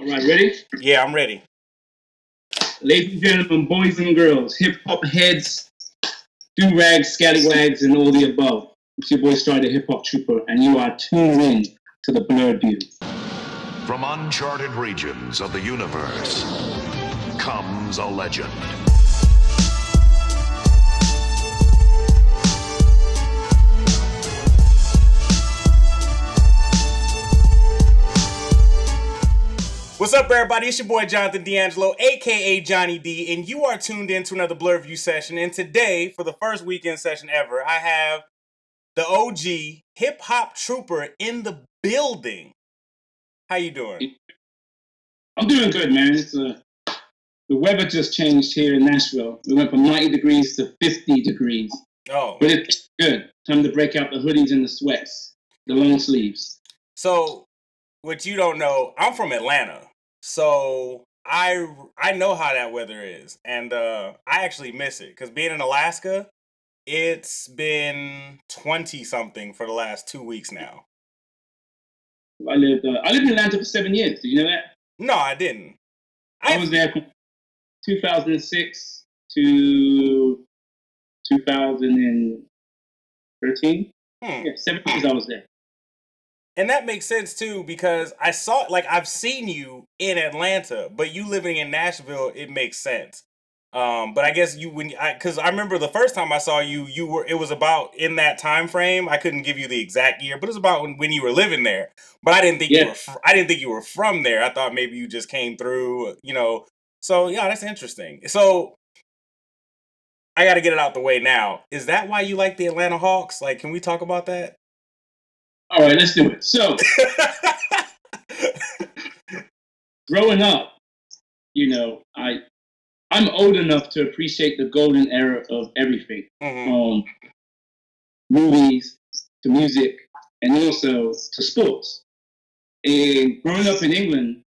All right, ready? Yeah, I'm ready. Ladies and gentlemen, boys and girls, hip hop heads, do rags, scallywags, and all the above. It's your boy Strider, the Hip Hop Trooper, and you are tuned in to the Blerd View. From uncharted regions of the universe comes a legend. What's up, everybody? It's your boy Jonathan D'Angelo, aka Johnny D, and you are tuned in to another Blerd View session. And today, for the first weekend session ever, I have the OG hip hop trooper in the building. How you doing? I'm doing good, man. It's uh, the weather just changed here in Nashville. We went from 90 degrees to 50 degrees, Oh, but it's good. Time to break out the hoodies and the sweats, the long sleeves. so what you don't know, I'm from Atlanta, so I I know how that weather is, and uh, I actually miss it because being in Alaska, it's been twenty something for the last two weeks now. I lived uh, I lived in Atlanta for seven years. Did you know that? No, I didn't. I was there from 2006 to 2013. Hmm. Yeah, seven years I was there. And that makes sense too because I saw like I've seen you in Atlanta, but you living in Nashville, it makes sense. Um, but I guess you when I because I remember the first time I saw you, you were it was about in that time frame. I couldn't give you the exact year, but it was about when, when you were living there. But I didn't think you were fr- I didn't think you were from there. I thought maybe you just came through, you know. So yeah, that's interesting. So I got to get it out the way now. Is that why you like the Atlanta Hawks? Like, can we talk about that? All right, let's do it. So, growing up, you know, I I'm old enough to appreciate the golden era of everything, Mhm. from movies to music, and also to sports. And growing up in England,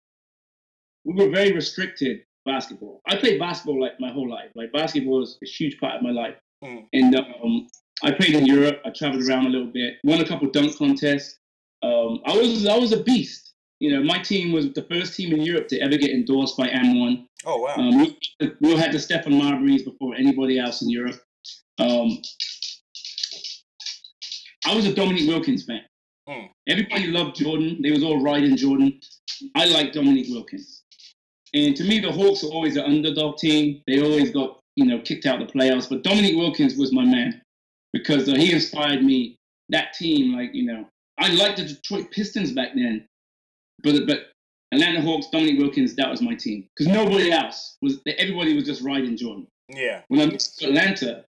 we were very restricted basketball. I played basketball like my whole life. Like basketball is a huge part of my life. Mm. And um, I played in Europe. I traveled around a little bit. Won a couple dunk contests. Um, I was I was a beast. You know, my team was the first team in Europe to ever get endorsed by M1. Oh wow. Um, we, we all had the Stephon Marbury's before anybody else in Europe. Um, I was a Dominique Wilkins fan. Hmm. Everybody loved Jordan. They was all riding Jordan. I like Dominique Wilkins. And to me, the Hawks were always an underdog team. They always got, you know, kicked out the playoffs. But Dominique Wilkins was my man because uh, he inspired me. That team, like, you know, I liked the Detroit Pistons back then. But, but Atlanta Hawks, Dominique Wilkins, that was my team. Because nobody else was, everybody was just riding Jordan. yeah. When I moved to Atlanta,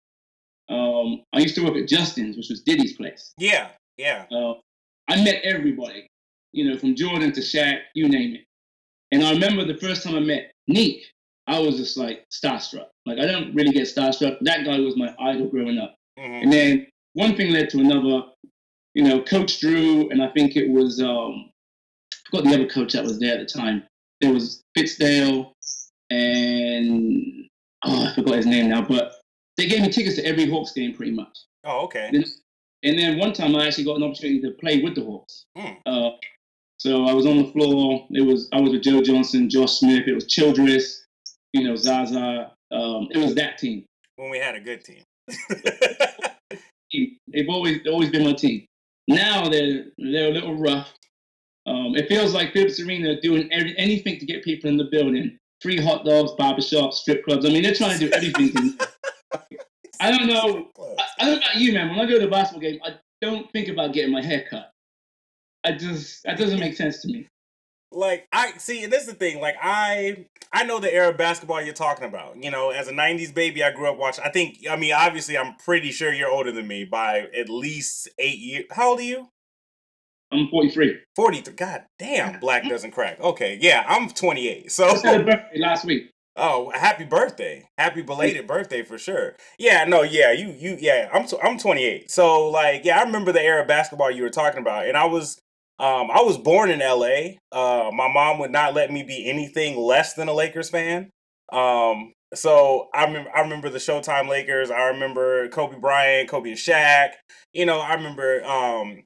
um, I used to work at Justin's, which was Diddy's place. Yeah. Yeah. Uh, I met everybody, you know, from Jordan to Shaq, you name it. And I remember the first time I met Neek, I was just like starstruck. Like I don't really get starstruck. That guy was my idol growing up. Mhm. And then one thing led to another. You know, Coach Drew, and I think it was um, I forgot the other coach that was there at the time. There was Fizdale, and oh, I forgot his name now. But they gave me tickets to every Hawks game pretty much. Oh, okay. Then- And then one time I actually got an opportunity to play with the Hawks. Hmm. Uh, so I was on the floor. It was I was with Joe Johnson, Josh Smith. It was Childress, you know, Zaza. Um, it was that team. When we had a good team. They've always always been my team. Now they're they're a little rough. Um, it feels like Phillips Arena doing every, anything to get people in the building. Free hot dogs, barbershops, strip clubs. I mean, they're trying to do everything. to- I don't know. I, I don't know about you, man. When I go to a basketball game, I don't think about getting my hair cut. I just that doesn't make sense to me. Like I see, and this is the thing. Like I, I know the era of basketball you're talking about. You know, as a '90s baby, I grew up watching. I think. I mean, obviously, I'm pretty sure you're older than me by at least eight years. How old are you? I'm 43. 43. God damn, black doesn't crack. Okay, yeah, I'm 28. So I had a birthday last week. Oh, happy birthday. Happy belated birthday for sure. Yeah, no, yeah, you you yeah, I'm I'm 28. So like, yeah, I remember the era of basketball you were talking about. And I was um I was born in LA. Uh my mom would not let me be anything less than a Lakers fan. Um so I remember I remember the Showtime Lakers. I remember Kobe Bryant, Kobe and Shaq. You know, I remember um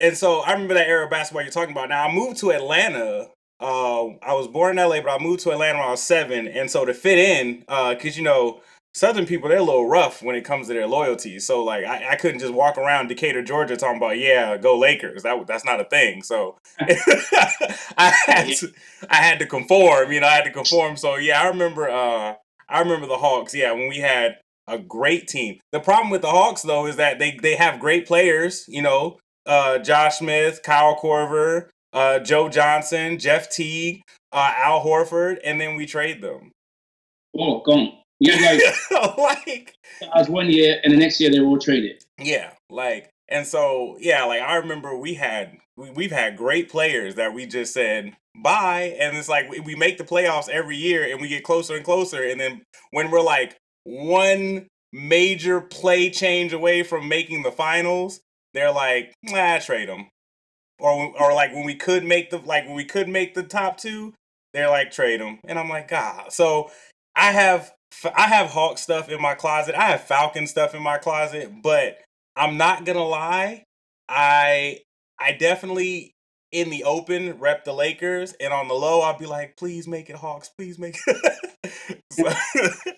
and so I remember that era of basketball you're talking about. Now I moved to Atlanta uh, I was born in LA, but I moved to Atlanta when I was seven, and so to fit in, because you know Southern people, they're a little rough when it comes to their loyalty. So like I, I couldn't just walk around Decatur, Georgia talking about, yeah, go Lakers. That that's not a thing. So I had to I had to conform, you know, I had to conform. So yeah, I remember uh I remember the Hawks, yeah, when we had a great team. The problem with the Hawks though is that they they have great players, you know, uh Josh Smith, Kyle Korver, uh Joe Johnson, Jeff Teague, uh Al Horford, and then we trade them. Oh, gone. Yeah, like, like was one year, and the next year they were all traded. Yeah, like, and so yeah, like I remember we had we, we've had great players that we just said bye, and it's like we, we make the playoffs every year, and we get closer and closer, and then when we're like one major play change away from making the finals, they're like, nah, trade them. Or, or like when we could make the like when we could make the top two, they're like trade them, and I'm like, God. So I have I have Hawk stuff in my closet. I have Falcon stuff in my closet, but I'm not gonna lie. I I definitely in the open rep the Lakers, and on the low I'll be like, please make it Hawks, please make it. so,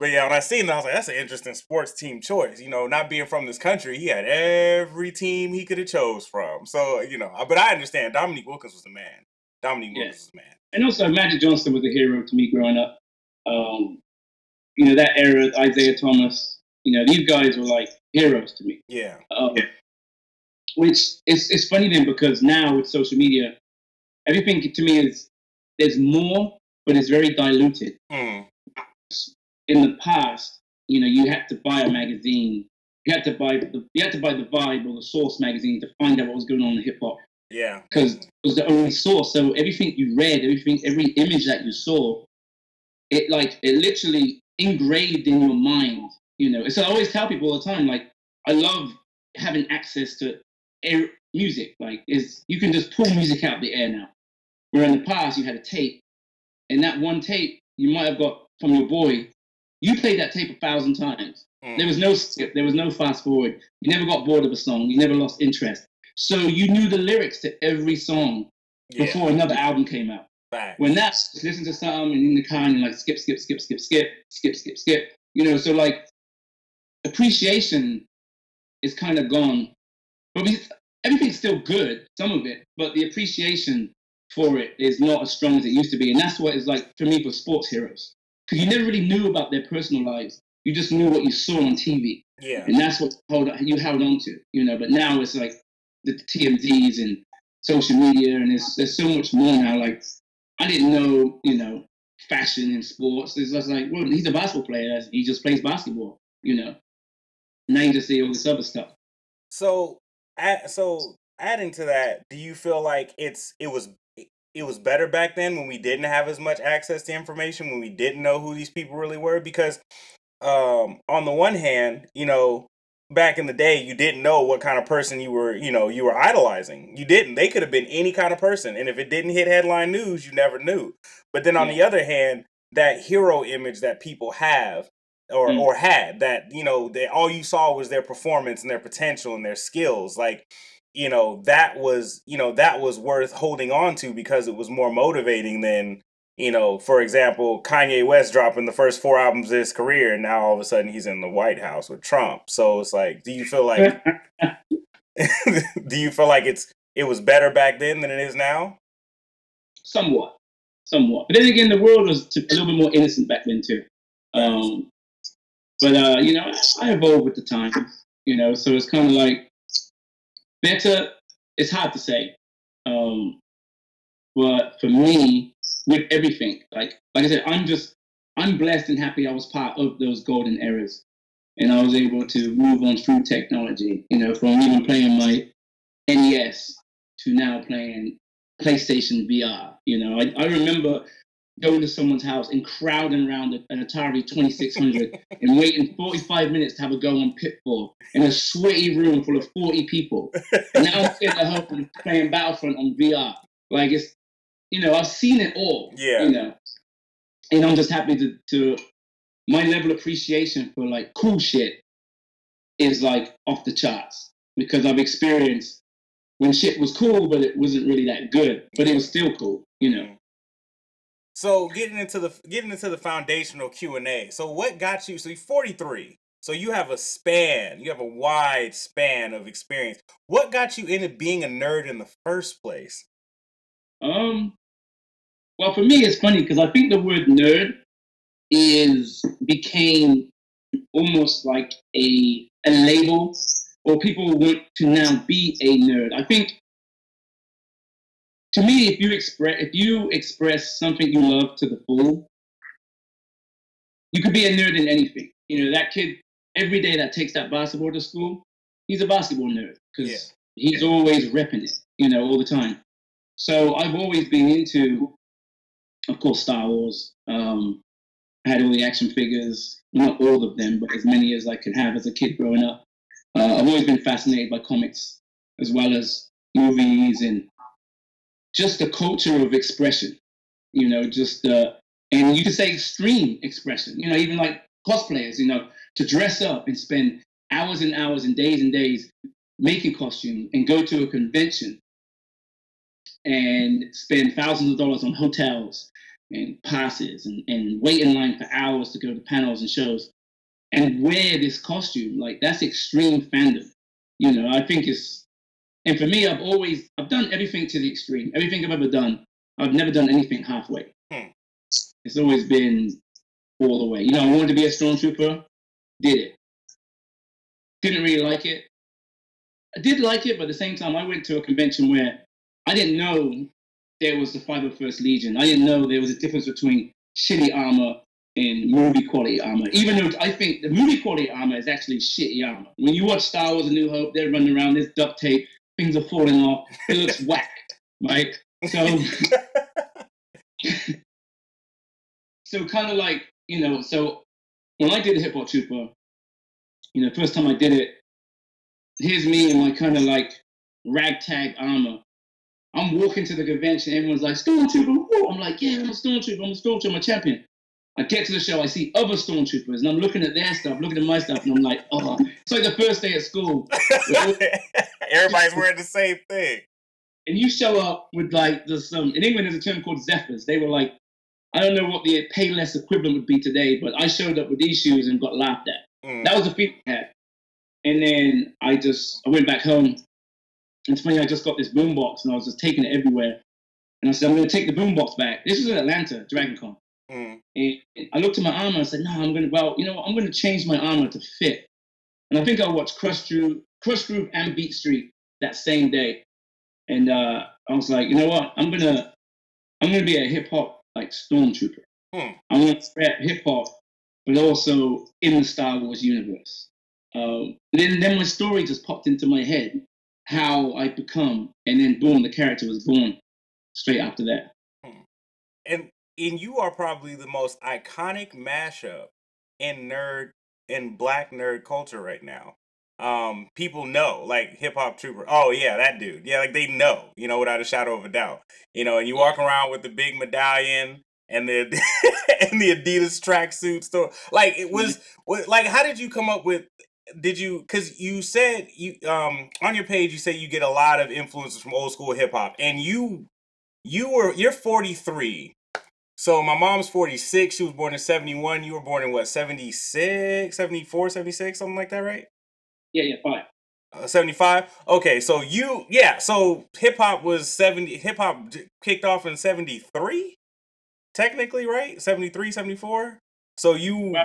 but yeah, when I seen that, I was like, that's an interesting sports team choice. You know, not being from this country, he had every team he could have chose from. So you know, but I understand. Dominique Wilkins was the man. Dominique yeah. Wilkins was the man. And also, Magic Johnson was a hero to me growing up. Um, you know, that era, Isiah Thomas, you know, these guys were like heroes to me. Yeah. Um, which is it's funny then because now with social media, everything to me is there's more, but it's very diluted. Mm. In the past, you know, you had to buy a magazine. You had to buy the you had to buy the Vibe or the Source magazine to find out what was going on in hip hop. Yeah. Because it was the only source. So everything you read, everything, every image that you saw, it like it literally engraved in your mind. You know, so I always tell people all the time, like, I love having access to air, music. Like, is you can just pull music out of the air now. Where in the past you had a tape, and that one tape you might have got from your boy. You played that tape a thousand times. Mm. There was no skip. There was no fast forward. You never got bored of a song. You never lost interest. So you knew the lyrics to every song yeah. before another album came out. When that's listen to something and in the car and like skip, skip, skip, skip, skip, skip, skip, skip. You know, so like appreciation is kind of gone. But we, everything's still good, some of it, but the appreciation for it is not as strong as it used to be. And that's what it's like for me for sports heroes. Because you never really knew about their personal lives. You just knew what you saw on TV. Yeah. And that's what hold, you held on to, you know. But now it's like the TMZs and social media, and there's, there's so much more now. Like I didn't know, you know, fashion and sports. It's just like, well, he's a basketball player. He just plays basketball, you know. Now you just see all this other stuff. So, so adding to that, do you feel like it's it was it was better back then when we didn't have as much access to information when we didn't know who these people really were because um on the one hand you know back in the day you didn't know what kind of person you were you know you were idolizing you didn't they could have been any kind of person and if it didn't hit headline news you never knew but then on yeah. the other hand that hero image that people have or mm. or had that you know they all you saw was their performance and their potential and their skills like you know that was you know that was worth holding on to because it was more motivating than you know, for example, Kanye West dropping the first four albums of his career, and now all of a sudden he's in the White House with Trump. So it's like, do you feel like, do you feel like it's it was better back then than it is now? Somewhat, somewhat. But then again, the world was a little bit more innocent back then too. Um, but uh, you know, I evolved with the times. You know, so it's kind of like better. It's hard to say. Um, but for me, with everything. Like like I said, I'm just I'm blessed and happy I was part of those golden eras. And I was able to move on through technology, you know, from even playing my NES to now playing PlayStation VR. You know, I, I remember going to someone's house and crowding around an Atari 2600 and waiting 45 minutes to have a go on Pitfall in a sweaty room full of 40 people. And now I'm sitting at home playing Battlefront on VR. Like it's you know, I've seen it all. Yeah. You know, and I'm just happy to to my level of appreciation for like cool shit is like off the charts because I've experienced when shit was cool, but it wasn't really that good, but it was still cool. You know. So getting into the getting into the foundational Q and A. So what got you? So you're 43. So you have a span. You have a wide span of experience. What got you into being a nerd in the first place? Um. Well, for me, it's funny because I think the word nerd is became almost like a a label, or people want to now be a nerd. I think to me, if you express if you express something you love to the full, you could be a nerd in anything. You know, that kid every day that takes that basketball to school, he's a basketball nerd because Yeah. he's always repping it. You know, all the time. So I've always been into, of course, Star Wars. Um, I had all the action figures, not all of them, but as many as I could have as a kid growing up. Uh, I've always been fascinated by comics as well as movies and just the culture of expression. You know, just uh, and you could say extreme expression. You know, even like cosplayers. You know, to dress up and spend hours and hours and days and days making costume and go to a convention and spend thousands of dollars on hotels and passes and, and wait in line for hours to go to panels and shows. And wear this costume like that's extreme fandom. You know i think it's and for me i've always i've done everything to the extreme. Everything i've ever done i've never done anything halfway. Hmm. it's always been all the way. You know i wanted to be a stormtrooper did it. Didn't really like it. I did like it but at the same time i went to a convention where i didn't know there was the 501st Legion. I didn't know there was a difference between shitty armor and movie quality armor. Even though I think the movie quality armor is actually shitty armor. When you watch Star Wars: A New Hope, they're running around, there's duct tape, things are falling off, it looks whack, right? So, so kind of like you know, so when I did the Hip Hop Trooper, you know, first time I did it, here's me in my kind of like ragtag armor. I'm walking to the convention, everyone's like, Stormtrooper, woo! I'm like, yeah, I'm a Stormtrooper, I'm a Stormtrooper, I'm a champion. I get to the show, I see other Stormtroopers, and I'm looking at their stuff, looking at my stuff, and I'm like, oh, it's like the first day at school. Everybody's wearing the same thing. And you show up with like the some in England there's a term called Zephyrs. They were like, I don't know what the Payless equivalent would be today, but I showed up with these shoes and got laughed at. Mm. That was the feeling I had. And then I just I went back home. It's funny, I just got this boombox and I was just taking it everywhere. And I said, I'm gonna take the boombox back. This was in Atlanta, Dragon Con. Mm. And I looked at my armor and I said, no, I'm gonna well, you know, what, I'm gonna change my armor to fit. And I think I watched Krush Groove, Krush Groove and Beat Street that same day. And uh, I was like, you know what? I'm gonna I'm gonna be a hip hop like stormtrooper. Hmm. I want to spread hip hop, but also in the Star Wars universe. Um, then then my story just popped into my head, how I become, and then boom, the character was born straight after that. and and you are probably the most iconic mashup in nerd in black nerd culture right now. Um, people know like hip hop trooper. Oh yeah, that dude. Yeah, like they know, you know, without a shadow of a doubt. You know, and you walk around with the big medallion and the and the Adidas tracksuit store. Like it was, was like how did you come up with did you because you said you um on your page you said you get a lot of influences from old school hip hop and you you were you're 43 so my mom's 46 she was born in 71 you were born in what 76 74 76 something like that right? Yeah, yeah, fine. uh, 75 okay so you yeah so hip-hop was 70 hip-hop j- kicked off in 73 technically right? 73 74 so you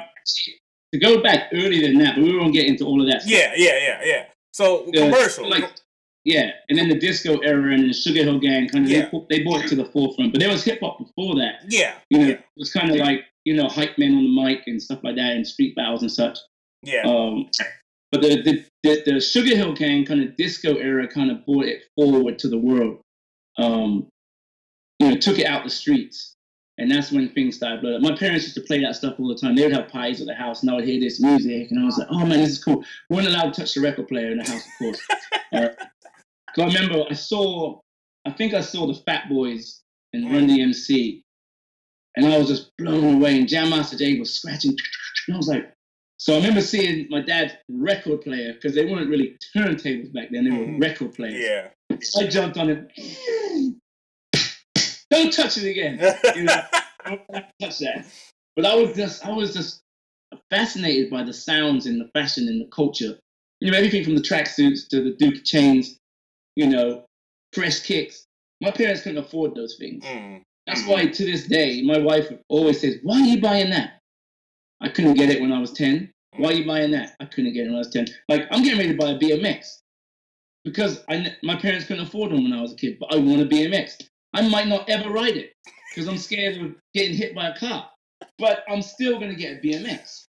to go back earlier than that, but we won't get into all of that. stuff. yeah yeah yeah yeah so The- commercial like yeah, and then the disco era and the Sugar Hill Gang kind of Yeah. they, they brought it to the forefront. But there was hip hop before that. yeah You know, yeah it was kind of like you know hype men on the mic and stuff like that, and street battles and such. yeah Um, but the, the the the Sugar Hill Gang kind of disco era kind of brought it forward to the world. Um, you know, took it out the streets, and that's when things started blowing up. My parents used to play that stuff all the time. They would have pies at the house, and I would hear this music, and I was like, "Oh man, this is cool." We weren't allowed to touch the record player in the house, of course. uh, I remember I saw, I think I saw the Fat Boys and Run DMC, and I was just blown away. And Jam Master Jay was scratching, and I was like, so I remember seeing my dad's record player because they weren't really turntables back then; they were Mhm. record players. yeah I jumped on it, don't touch it again. You know, don't touch that. But I was just, I was just fascinated by the sounds and the fashion and the culture. You know, everything from the tracksuits to the Duke chains, you know, press kicks. My parents couldn't afford those things. Mm. That's why to this day, my wife always says, Why are you buying that? I couldn't get it when I was 10. Why are you buying that? I couldn't get it when I was 10. Like, I'm getting ready to buy a BMX because I, my parents couldn't afford them when I was a kid, but I want a BMX. I might not ever ride it because I'm scared of getting hit by a car, but I'm still going to get a BMX.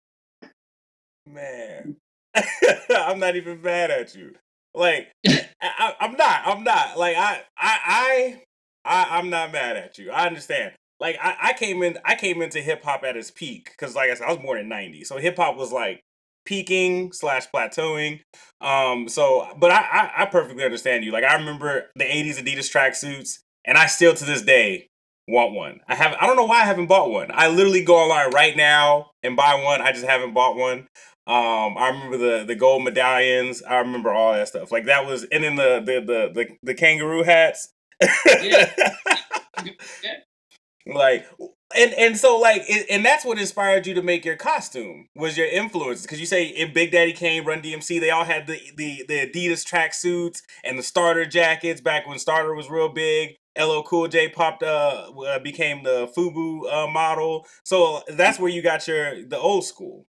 Man, I'm not even mad at you. Like, I, am not. I'm not. Like, I, I, I, I, I'm not mad at you. I understand. Like, I, I came in. I came into hip hop at its peak because, like I said, I was born in '90, so hip hop was like peaking slash plateauing. Um, so, but I, I, I perfectly understand you. Like, I remember the '80s Adidas tracksuits, and I still to this day want one. I have. I don't know why I haven't bought one. I literally go online right now and buy one. I just haven't bought one. Um, I remember the the gold medallions. I remember all that stuff. Like that was, and then the the the the, the kangaroo hats. Yeah. like and and so like it, and that's what inspired you to make your costume was your influences because you say in Big Daddy Kane, Run DMC, they all had the the the Adidas tracksuits and the starter jackets back when starter was real big. LL Cool J popped uh, uh became the FUBU uh, model, so that's where you got your the old school.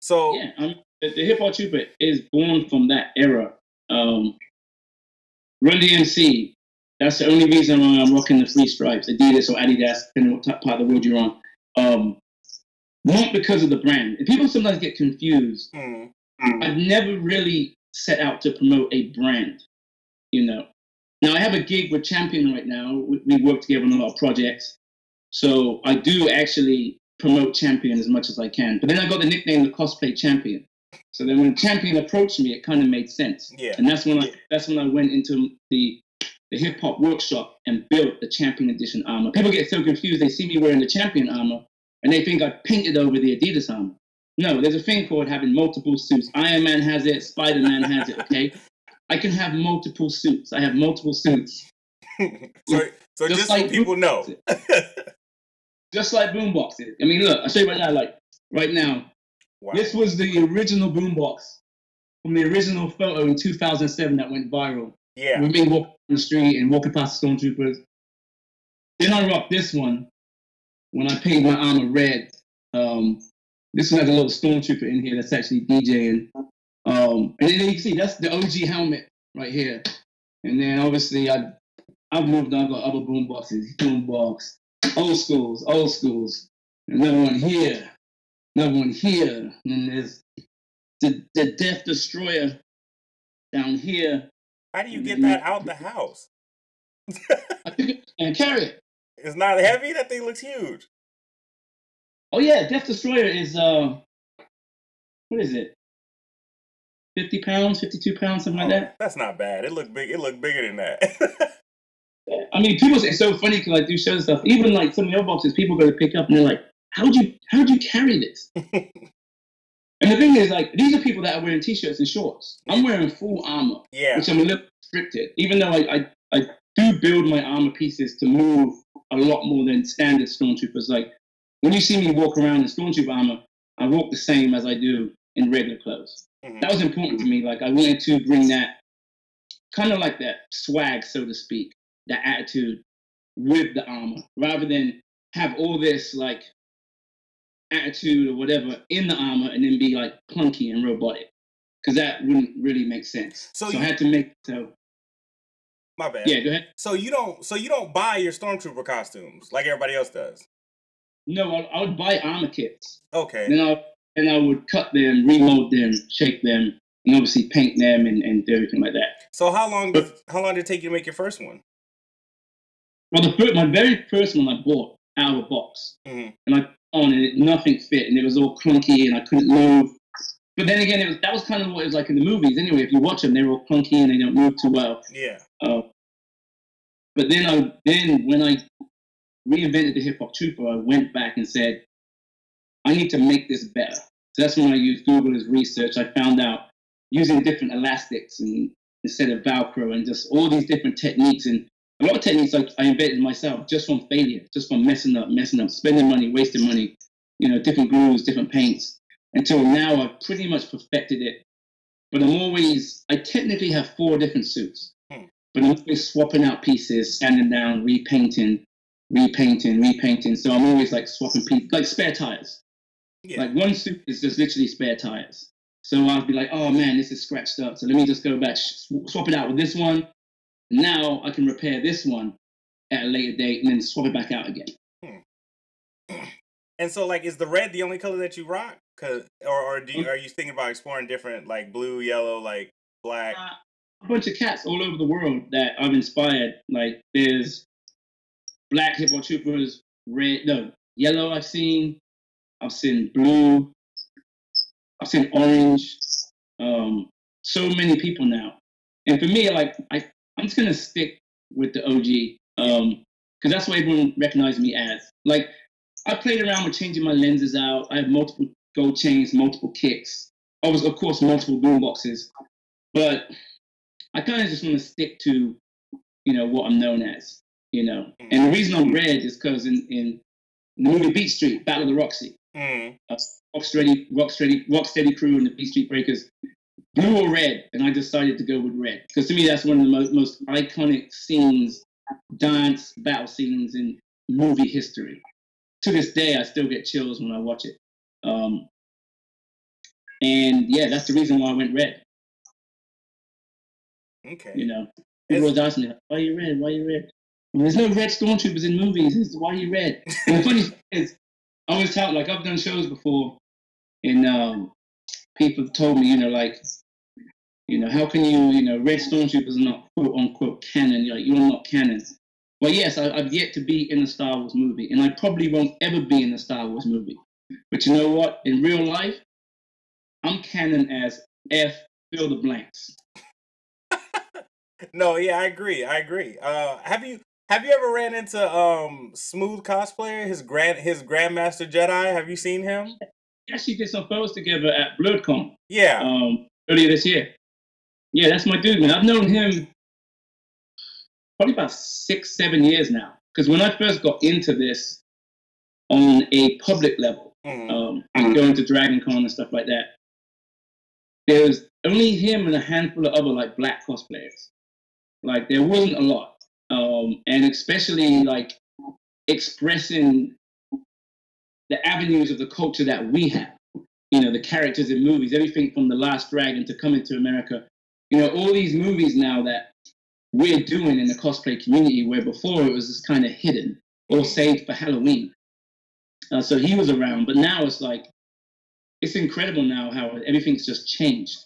So yeah, um, the, the hip hop trooper is born from that era. Um, Run DMC. That's the only reason why I'm rocking the three stripes, Adidas or Adidas, depending on what part of the world you're on. Um, not because of the brand. People sometimes get confused. mm, I've never really set out to promote a brand, you know. Now I have a gig with Champion right now. We work together on a lot of projects, so I do actually promote Champion as much as I can. But then I got the nickname the Cosplay Champion. So then when Champion approached me, it kind of made sense. Yeah. And that's when I that's when I went into the the hip hop workshop and built the Champion Edition armor. People get so confused; they see me wearing the Champion armor and they think I painted over the Adidas armor. No, there's a thing called having multiple suits. Iron Man has it, Spider Man has it. Okay, I can have multiple suits. I have multiple suits, so so Just just, like so people know. just like boomboxes. I mean, look, I'll show you right now. Like right now, wow. this was the original boombox from the original photo in 2007 that went viral. Yeah. With me walking down the street and walking past the stormtroopers. Then I rocked this one when I painted my armor red. Um, this one has a little stormtrooper in here that's actually DJing. Um, and then you can see that's the OG helmet right here. And then obviously I I've moved on. Got other boom boxes, boom box, old schools, old schools. Another one here, another one here. And then there's the the Death Destroyer down here. How do you get that out the house? I pick it and carry it. It's not heavy. That thing looks huge. Oh yeah, Death Destroyer is uh, what is it? Fifty pounds, fifty-two pounds, something like Oh, that. That's not bad. It looked big. It looked bigger than that. I mean, people say it's so funny because I do show stuff. Even like some of your boxes, people go to pick up and they're like, "How'd you how'd you carry this?" and the thing is, like, these are people that are wearing t-shirts and shorts. I'm wearing full armor, yeah. which I'm a little restricted. Even though I, I I do build my armor pieces to move a lot more than standard stormtroopers. Like when you see me walk around in stormtrooper armor, I walk the same as I do in regular clothes. Mhm. That was important to me. Like I wanted to bring that kind of like that swag, so to speak, that attitude with the armor, rather than have all this like attitude or whatever in the armor and then be like clunky and robotic. Because that wouldn't really make sense. So So, you- I had to make so My bad. yeah, go ahead. So you don't. So you don't buy your stormtrooper costumes like everybody else does. No, I, I would buy armor kits. Okay. Then I and I would cut them, remold them, shake them, and obviously paint them and, and do everything like that. So how long? Did, how long did it take you to make your first one? Well, the first, my very first one I bought out of a box, Mhm. and I on and it, nothing fit, and it was all clunky, and I couldn't move. But then again, it was that was kind of what it was like in the movies. Anyway, if you watch them, they're all clunky and they don't move too well. Yeah. Uh, but then I then when I reinvented the hip hop trooper, I went back and said, I need to make this better. So that's when I used Google as research. I found out using different elastics and instead of Velcro and just all these different techniques and a lot of techniques like I invented myself just from failure, just from messing up, messing up, spending money, wasting money, you know, different glues, different paints. Until now, I've pretty much perfected it. But I'm always, I technically have four different suits, Hmm. but I'm always swapping out pieces, sanding down, repainting, repainting, repainting. So I'm always like swapping pieces, like spare tires. Yeah. Like one suit is just literally spare tires. So I'll be like, oh man, this is scratched up. So let me just go back, sw- swap it out with this one. Now I can repair this one at a later date and then swap it back out again. and so, like, is the red the only color that you rock? Cause, or, or do you, are you thinking about exploring different, like blue, yellow, like black? Uh, a bunch of cats all over the world that I've inspired. Like there's black hip hop troopers, red, no, yellow. I've seen, I've seen blue, I've seen orange. Um, so many people now, and for me, like I, I'm just gonna stick with the OG, um, because that's what everyone recognizes me as. Like I played around with changing my lenses out. I have multiple gold chains, multiple kicks. I was, of course, multiple boom boxes, but I kind of just want to stick to, you know, what I'm known as, you know. And the reason I'm red is because in, in the movie Beat Street, Battle of the Roxy, Mm. Rocksteady, Rocksteady, Rocksteady crew and the Beat Street Breakers, blue or red, and I decided to go with red because to me that's one of the most, most iconic scenes, dance battle scenes in movie history. To this day, I still get chills when I watch it. Um, and yeah, that's the reason why I went red. Okay. You know, people always ask me, "Why you red? Why are you red?" Well, there's no red stormtroopers in movies. It's why you red. And the funny thing is, I always tell like I've done shows before, and um, people have told me, you know, like, you know, how can you, you know, red stormtroopers are not quote unquote canon. You're like you're not canon. Well, yes, I, I've yet to be in a Star Wars movie, and I probably won't ever be in a Star Wars movie. But you know what? In real life, I'm canon as F. Fill the blanks. No, yeah, I agree. I agree. Uh, have you have you ever ran into um Smooth cosplayer, his grand his Grandmaster Jedi? Have you seen him? actually did some photos together at Blerdcon Yeah. um, earlier this year. Yeah, that's my dude, man. I've known him probably about six, seven years now. Because when I first got into this on a public level, Mhm. um, going to Dragon Con and stuff like that, there was only him and a handful of other like black cosplayers. Like there wasn't a lot, um, and especially like expressing the avenues of the culture that we have. You know, the characters in movies, everything from The Last Dragon to Coming to America. You know, all these movies now that we're doing in the cosplay community, where before it was just kind of hidden or saved for Halloween. Uh, so he was around, but now it's like it's incredible now how everything's just changed.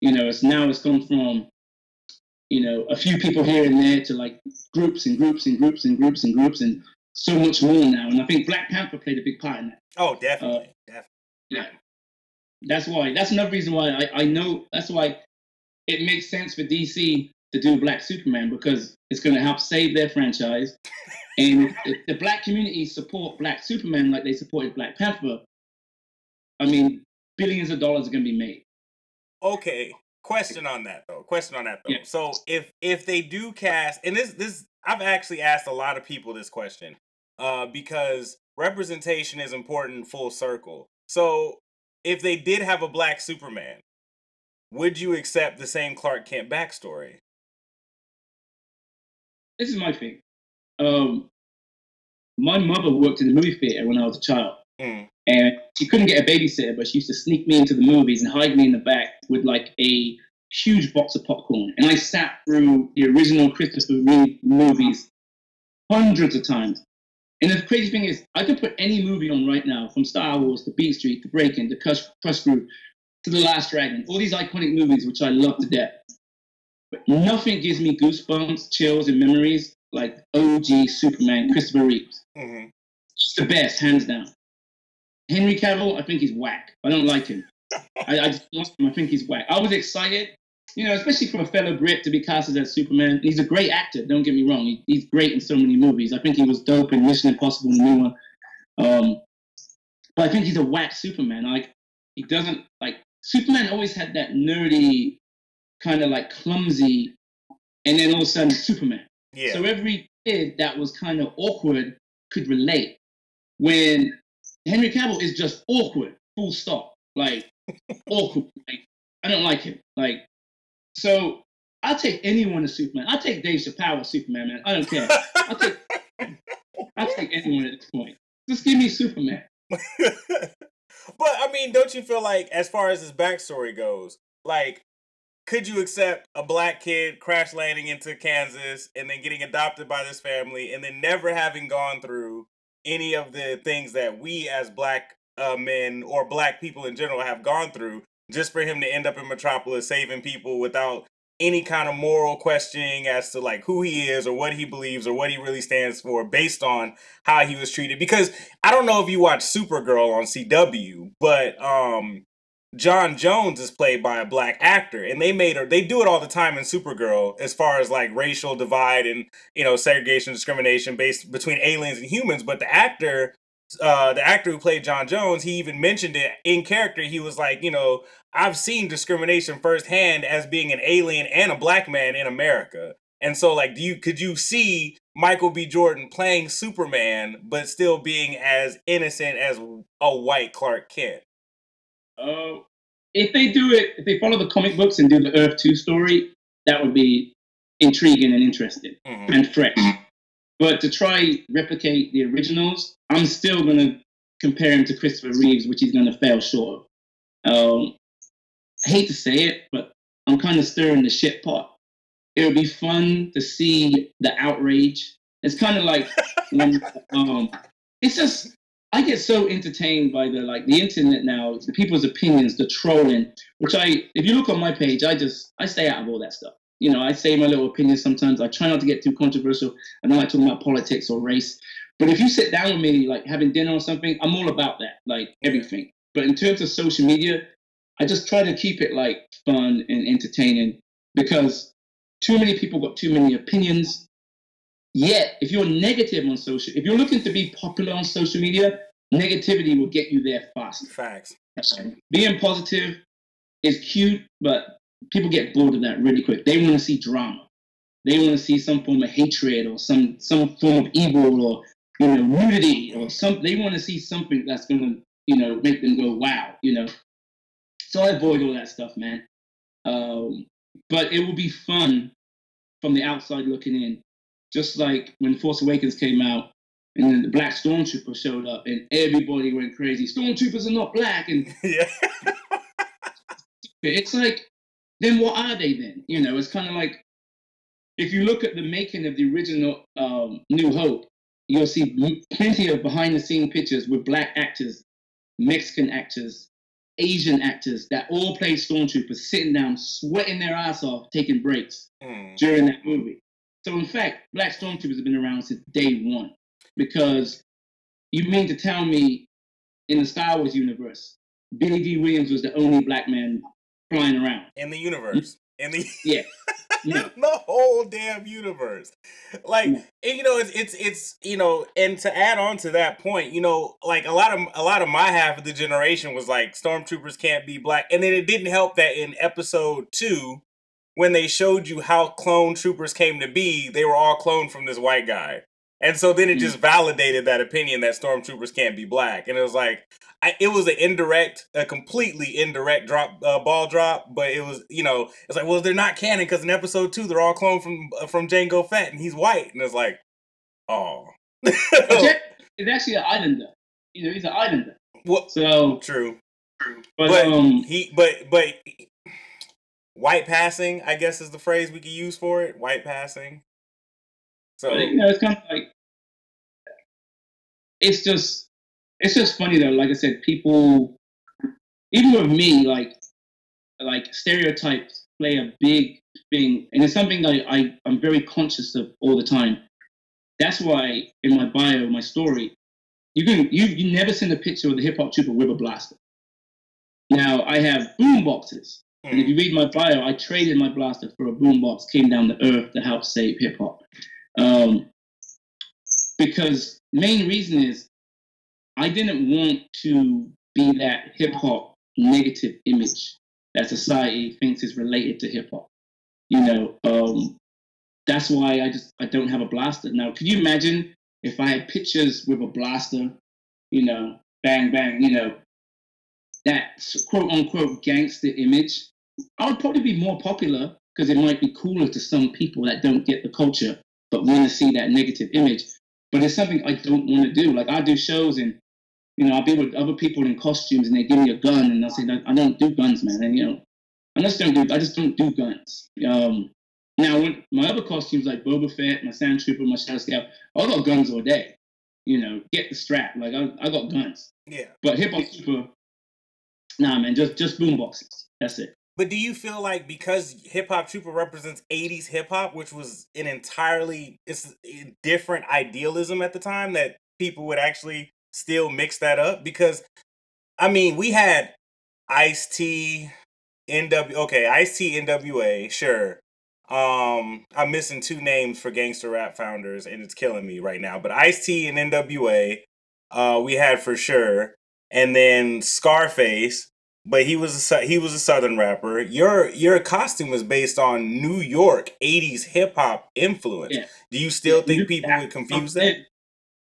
You know, it's now it's gone from you know a few people here and there to like groups and groups and groups and groups and groups and so much more now. And I think Black Panther played a big part in that. Oh, definitely. Uh, definitely. Yeah. That's why. That's another reason why I, I know. That's why it makes sense for DC to do Black Superman because it's going to help save their franchise. and if, if the Black community support Black Superman like they supported Black Panther, I mean, billions of dollars are going to be made. Okay. Question on that though. Question on that though. Yeah. So if if they do cast and this this I've actually asked a lot of people this question. Uh because representation is important full circle. So if they did have a black Superman, would you accept the same Clark Kent backstory? This is my thing. Um, my mother worked in the movie theater when I was a child. Mm. And she couldn't get a babysitter, but she used to sneak me into the movies and hide me in the back with like a huge box of popcorn. And I sat through the original Christopher Reeve movies hundreds of times. And the crazy thing is, I could put any movie on right now, from Star Wars to Beat Street to Breaking to Krush, Krush Groove to The Last Dragon, all these iconic movies which I love to death. But nothing gives me goosebumps, chills, and memories like OG Superman, Christopher Reeves. hmm Just the best, hands down. Henry Cavill, I think he's whack. I don't like him. I, I just lost him. I think he's whack. I was excited, you know, especially from a fellow Brit to be casted as Superman. He's a great actor. Don't get me wrong. He, he's great in so many movies. I think he was dope in Mission Impossible, the new one. Um, but I think he's a whack Superman. Like he doesn't like Superman. Always had that nerdy, kind of like clumsy, and then all of a sudden Superman. Yeah. So every kid that was kind of awkward could relate. When Henry Cavill is just awkward, full stop. Like awkward. Like, I don't like him. Like so I'll take anyone as Superman. I'll take Dave Chappelle as Superman, man. I don't care. I'll take I'll take anyone at this point. Just give me Superman. but I mean, don't you feel like, as far as his backstory goes, like, could you accept a black kid crash landing into Kansas and then getting adopted by this family and then never having gone through any of the things that we as black uh, men or black people in general have gone through just for him to end up in Metropolis saving people without any kind of moral questioning as to like who he is or what he believes or what he really stands for based on how he was treated. Because I don't know if you watch Supergirl on CW but um J'onn J'onzz is played by a black actor and they made her they do it all the time in Supergirl as far as like racial divide and you know segregation discrimination based between aliens and humans but the actor uh, the actor who played J'onn J'onzz, he even mentioned it in character. He was like, you know, I've seen discrimination firsthand as being an alien and a black man in America. And so, like, do you could you see Michael B. Jordan playing Superman, but still being as innocent as a white Clark Kent? Oh, uh, if they do it, if they follow the comic books and do the Earth Two story, that would be intriguing and interesting mm-hmm. and fresh. But to try replicate the originals, I'm still gonna compare him to Christopher Reeves, which he's gonna fail short of. Um, I hate to say it, but I'm kind of stirring the shit pot. It would be fun to see the outrage. It's kind of like when um, it's just I get so entertained by the like the internet now, the people's opinions, the trolling, which I if you look on my page, I just I stay out of all that stuff you know, I say my little opinions sometimes. I try not to get too controversial. I don't like talking about politics or race. But if you sit down with me, like having dinner or something, I'm all about that, like everything. But in terms of social media, I just try to keep it like fun and entertaining because too many people got too many opinions. Yet, if you're negative on social, if you're looking to be popular on social media, negativity will get you there fast. Facts. Being positive is cute, but people get bored of that really quick. They want to see drama. They want to see some form of hatred or some some form of evil or you know nudity or some. They want to see something that's gonna you know make them go wow. You know. So I avoid all that stuff, man. Um, but it will be fun from the outside looking in. Just like when Force Awakens came out, and then the black stormtrooper showed up, and everybody went crazy. Stormtroopers are not black, and yeah. it's like then what are they then? You know, it's kind of like if you look at the making of the original um, New Hope, you'll see plenty of behind the scene pictures with black actors, Mexican actors, Asian actors that all played stormtroopers sitting down, sweating their ass off, taking breaks mm. during that movie. So, in fact, black stormtroopers have been around since day one because you mean to tell me in the Star Wars universe, Billy Dee Williams was the only black man flying around in the universe. In the yeah. yeah. the whole damn universe. Like yeah. and, you know, it's it's it's you know, and to add on to that point, you know, like a lot of a lot of my half of the generation was like stormtroopers can't be black. And then it didn't help that in episode two, when they showed you how clone troopers came to be, they were all cloned from this white guy. And so then it just mm. validated that opinion that stormtroopers can't be black. And it was like, I, it was an indirect, a completely indirect drop, uh, ball drop. But it was, you know, it's like, well, they're not canon because in episode two, they're all cloned from uh, from Jango Fett, and he's white. And it's like, oh, it's actually an islander. You know, he's an islander. What? So true, true. But, but um, he, but but white passing, I guess, is the phrase we could use for it. White passing. So you know, it's kind of like it's just it's just funny though. Like I said, people, even with me, like like stereotypes play a big thing, and it's something that I I'm very conscious of all the time. That's why in my bio, my story, you can you you never send a picture of the hip hop trooper with a blaster. Now I have boom boxes, and if you read my bio, I traded my blaster for a boom box, came down to earth to help save hip hop. Um, because main reason is I didn't want to be that hip hop negative image that society thinks is related to hip hop. You know, um, that's why I just I don't have a blaster now. Could you imagine if I had pictures with a blaster, you know, bang bang, you know, that quote unquote gangster image? I would probably be more popular because it might be cooler to some people that don't get the culture but want to see that negative image. But it's something I don't want to do. Like I do shows and you know I'll be with other people in costumes and they give me a gun and I'll say I don't do guns, man. And you know I just don't do I just don't do guns. Um, now when my other costumes like Boba Fett, my Sand Trooper, my Shadow Scout, I got guns all day. You know, get the strap. Like I, I got guns. Yeah. But hip hop trooper, nah, man, just just boom boxes. That's it. But do you feel like because Hip Hop Trooper represents 80s hip hop, which was an entirely it's a different idealism at the time, that people would actually still mix that up? Because I mean, we had Ice T, NW okay, Ice T, NWA, sure. Um, I'm missing two names for gangster rap founders, and it's killing me right now. But Ice T and NWA, uh, we had for sure, and then Scarface but he was a he was a southern rapper. Your your costume was based on New York '80s hip hop influence. Yeah. Do you still Yeah, think you- people would confuse that?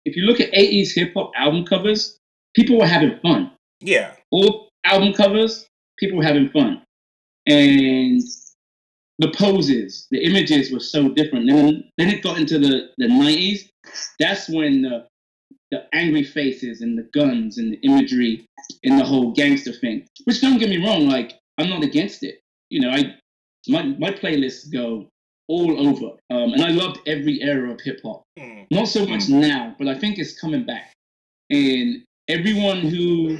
If you look at 80s hip hop album covers, people were having fun. Yeah, All album covers, people were having fun. And the poses, the images were so different. Then, then it got into the, the 90s. That's when the, the angry faces and the guns and the imagery and the whole gangster thing. Which don't get me wrong, like I'm not against it. You know, I my my playlists go all over, um, and I loved every era of hip hop. Mm, Not so much now, but I think it's coming back. And everyone who,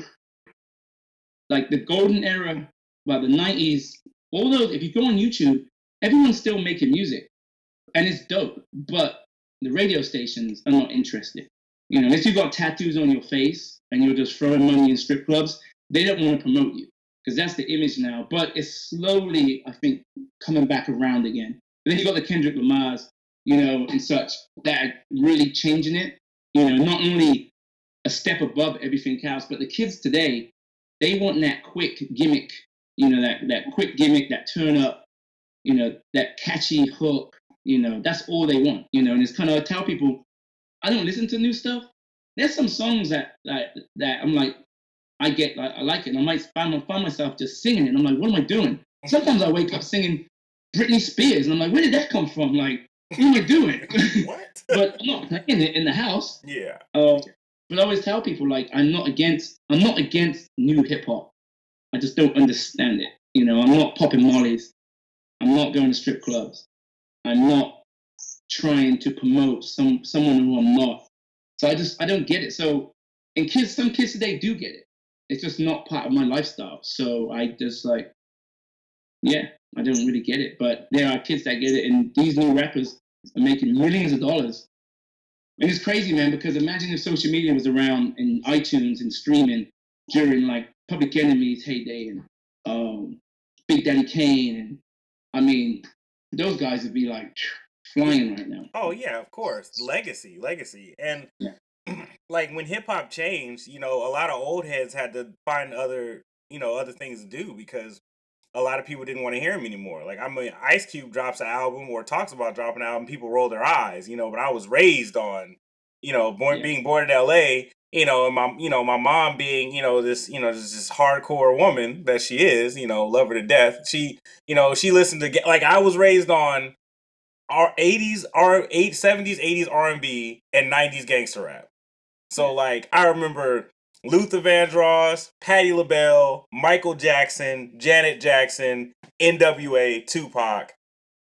like the golden era, well, the 90s, all those, if you go on YouTube, everyone's still making music. And it's dope. But the radio stations are not interested. You know, unless you've got tattoos on your face and you're just throwing money in strip clubs, they don't want to promote you because that's the image now. But it's slowly, I think, coming back around again. And then you got the Kendrick Lamar's, you know, and such that are really changing it. You know, not only a step above everything else, but the kids today, they want that quick gimmick. You know, that that quick gimmick, that turn up. You know, that catchy hook. You know, that's all they want. You know, and it's kind of I tell people, I don't listen to new stuff. There's some songs that that that I'm like, I get like I like it, and I might find, find myself just singing it. And I'm like, what am I doing? Sometimes I wake up singing Britney Spears, and I'm like, where did that come from? Like, what am I doing? what? but I'm not playing it in the house. yeah, Uh, but I always tell people like I'm not against I'm not against new hip hop. I just don't understand it. You know, I'm not popping mollies. I'm not going to strip clubs. I'm not trying to promote some someone who I'm not. So I just I don't get it. So and kids, some kids today do get it. It's just not part of my lifestyle. So I just like, yeah, I don't really get it. But there are kids that get it, and these new rappers are making millions of dollars and it's crazy, man, because imagine if social media was around in iTunes and streaming during like Public Enemy's heyday and um, Big Daddy Kane. And I mean, those guys would be like flying right now. Oh yeah, of course. Legacy, legacy. And Yeah. like when hip hop changed, you know, a lot of old heads had to find other, you know, other things to do because a lot of people didn't want to hear him anymore. Like I mean, Ice Cube drops an album or talks about dropping an album, people roll their eyes, you know. But I was raised on, you know, born Yeah. being born in L.A. You know, and my you know my mom being you know this you know this, this hardcore woman that she is, you know, love her to death. She you know she listened to like I was raised on our 80s R 8 70s 80s R&B and 90s gangster rap. So like I remember Luther Vandross, Patti LaBelle, Michael Jackson, Janet Jackson, NWA, Tupac.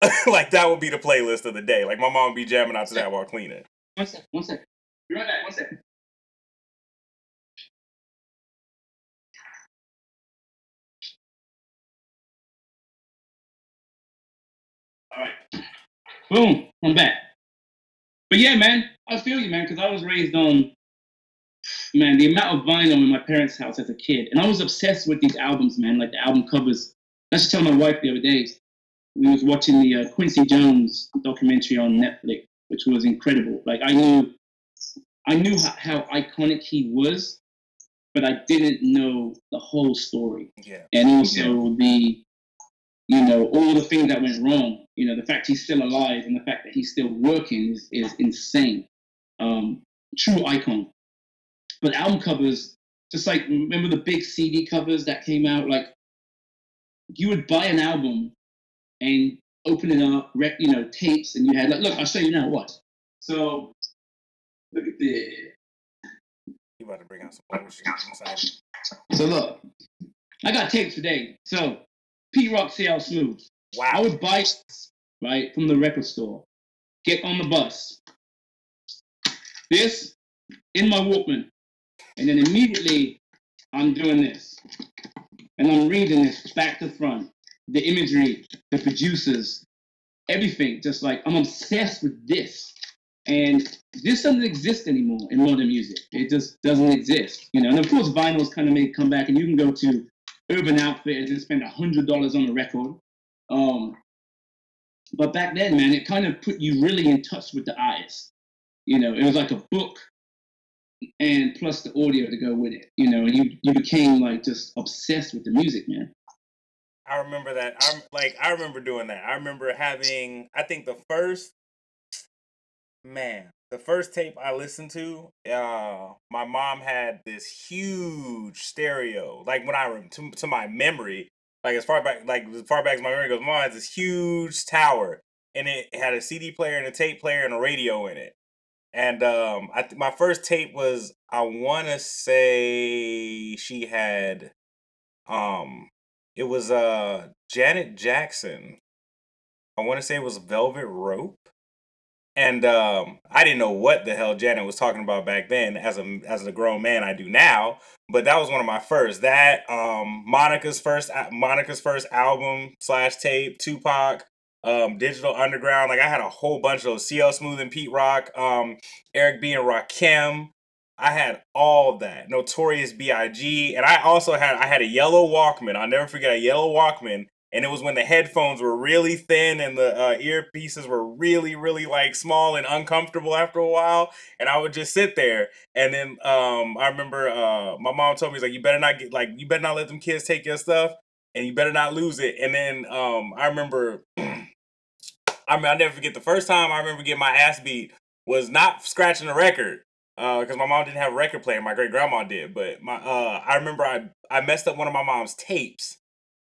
like that would be the playlist of the day. Like my mom would be jamming out to that while cleaning. One sec, one sec. Be right back, one sec. All right. Boom, I'm back. But yeah, man, I feel you, man, because I was raised on, man, the amount of vinyl in my parents' house as a kid. And I was obsessed with these albums, man, like the album covers. I just tell my wife the other day, we was watching the uh, Quincy Jones documentary on Netflix, which was incredible. Like I knew, I knew how, how iconic he was, but I didn't know the whole story, Yeah. and also the you know, all the things that went wrong. You know, the fact he's still alive and the fact that he's still working is, is insane. Um, true icon. But album covers, just like remember the big CD covers that came out, like you would buy an album and open it up, you know, tapes, and you had like, look, I'll show you now. What? So, look at this. You about to bring out some bullshit. So look, I got tapes today. So, Pete Rock, CL Smooth. I Wow. would buy right from the record store, get on the bus, this in my Walkman, and then immediately I'm doing this, and I'm reading this back to front, the imagery, the producers, everything. Just like I'm obsessed with this, and this doesn't exist anymore in modern music. It just doesn't exist, you know. And of course, vinyls kind of made a comeback, and you can go to Urban Outfitters and spend a hundred dollars on a record. Um, but back then, man, it kind of put you really in touch with the artist. You know, it was like a book and plus the audio to go with it. You know, and you you became like just obsessed with the music, man. I remember that. I'm like I remember doing that. I remember having I think the first man, the first tape I listened to, uh my mom had this huge stereo. Like when I to, to my memory, like as far back like as far back as my memory goes, mom had this huge tower and it had a CD player and a tape player and a radio in it. And um I th- my first tape was I want to say she had um it was uh Janet Jackson. I want to say it was Velvet Rope. And um I didn't know what the hell Janet was talking about back then as a as a grown man I do now, but that was one of my first. That um Monica's first Monica's first album slash tape, Tupac, um Digital Underground. Like I had a whole bunch of those CL Smooth and Pete Rock, um Eric B and Rakim. I had all that. Notorious B.I.G. And I also had I had a yellow Walkman. I'll never forget a yellow Walkman. And it was when the headphones were really thin and the uh, earpieces were really, really like small and uncomfortable after a while. And I would just sit there. And then um, I remember uh, my mom told me, like, you better not get like, you better not let them kids take your stuff, and you better not lose it." And then um, I remember, I mean, I'll never forget the first time I remember getting my ass beat was not scratching a record because my mom didn't have a record player. My great grandma did, but my uh, I remember I I messed up one of my mom's tapes,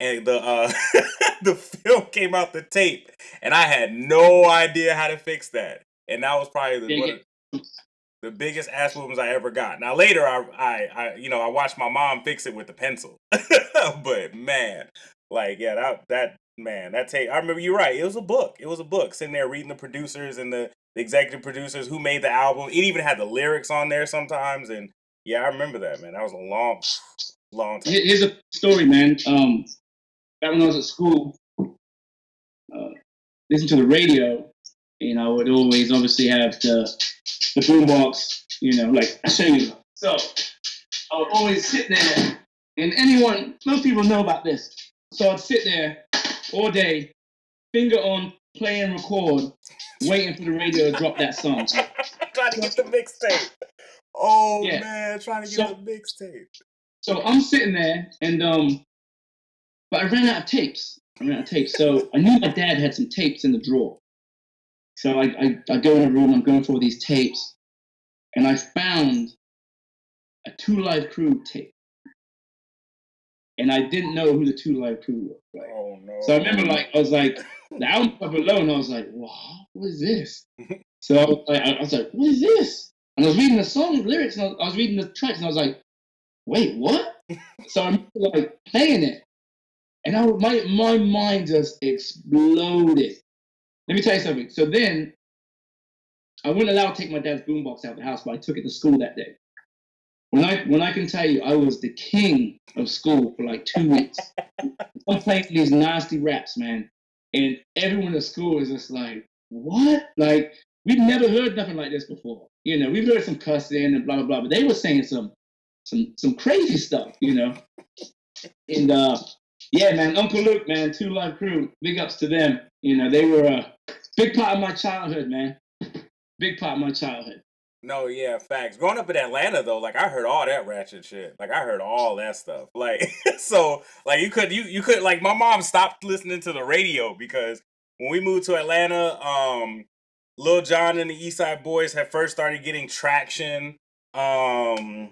and the uh, the film came out the tape, and I had no idea how to fix that, and that was probably the one of the biggest ass whoopings I ever got. Now later, I I, I you know I watched my mom fix it with the pencil, but man, like yeah, that that man that tape. I remember you're right. It was a book. It was a book. Sitting there reading the producers and the the executive producers who made the album. It even had the lyrics on there sometimes, and yeah, I remember that man. That was a long, long time. Here's a story, man. Um, back when I was at school, uh, listen to the radio. You know, I would always obviously have the the boombox. You know, like I show you. So I would always sit there, and anyone, most people know about this. So I'd sit there all day, finger on play and record, waiting for the radio to drop that song. trying to get the mixtape. Oh Yeah. man, trying to get So- the mixtape. So I'm sitting there, and um, but I ran out of tapes. I ran out of tapes, so I knew my dad had some tapes in the drawer. So I, I, I go in the room. I'm going for all these tapes, and I found a Two Live Crew tape, and I didn't know who the Two Live Crew was. Right? Oh no. So I remember, like, I was like, the album cover alone, I was like, wow, what is this? So I was, like, I was like, what is this? And I was reading the song lyrics, and I was, I was reading the tracks, and I was like, wait, what? so I'm like, playing it, and I, my, my mind just exploded. Let me tell you something. So then, I wasn't allowed to take my dad's boombox out of the house, but I took it to school that day. When I when I can tell you, I was the king of school for like two weeks. I'm playing these nasty raps, man, and everyone at school is just like, "What?" Like we've never heard nothing like this before. You know, we've heard some cussing and blah blah blah, but they were saying some some some crazy stuff. You know, and uh, yeah, man, Uncle Luke, man, Two Live Crew, big ups to them. You know, they were a big part of my childhood, man. Big part of my childhood. No, yeah, facts. Growing up in Atlanta though, like I heard all that ratchet shit. Like I heard all that stuff. Like so, like you could you you could like my mom stopped listening to the radio because when we moved to Atlanta, um, Lil Jon and the East Side Boys had first started getting traction. Um,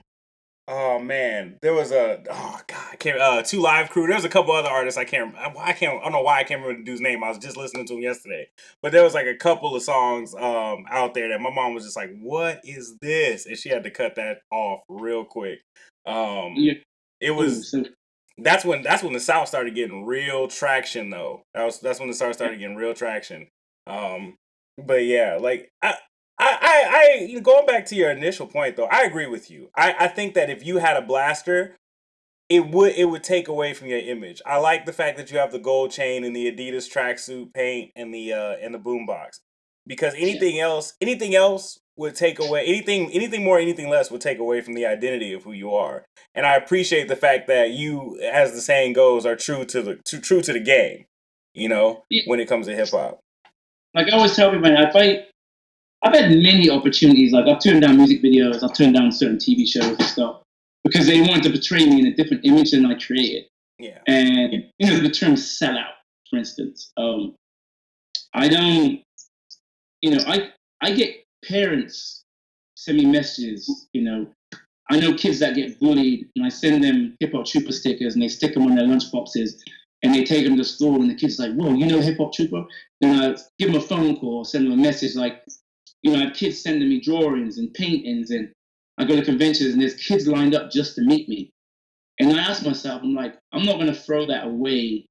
Oh man, there was a oh god, I can't uh two live crew. There was a couple other artists I can't I, I can't I don't know why I can't remember the dude's name. I was just listening to him yesterday, but there was like a couple of songs um out there that my mom was just like, "What is this?" and she had to cut that off real quick. Um, Yeah. it was that's when that's when the South started getting real traction though. That was that's when the South started getting real traction. Um, but yeah, like I. I, I, I, going back to your initial point though, I agree with you. I, I think that if you had a blaster, it would it would take away from your image. I like the fact that you have the gold chain and the Adidas tracksuit paint and the uh and the boombox, because anything else, anything else would take away anything anything more, anything less would take away from the identity of who you are. And I appreciate the fact that you, as the saying goes, are true to the to, true to the game. You know, Yeah. when it comes to hip hop. like I always tell people, man, if I, I've had many opportunities. Like I've turned down music videos, I've turned down certain TV shows and stuff because they wanted to portray me in a different image than I created. Yeah. And you know the term sellout, for instance. Um, I don't, you know, I I get parents send me messages. You know, I know kids that get bullied, and I send them hip hop trooper stickers, and they stick them on their lunch boxes, and they take them to school, and the kids like, "Whoa, you know hip hop trooper?" Then I give them a phone call, send them a message like, you know, I have kids sending me drawings and paintings, and I go to conventions, and there's kids lined up just to meet me. And I ask myself, I'm like, I'm not going to throw that away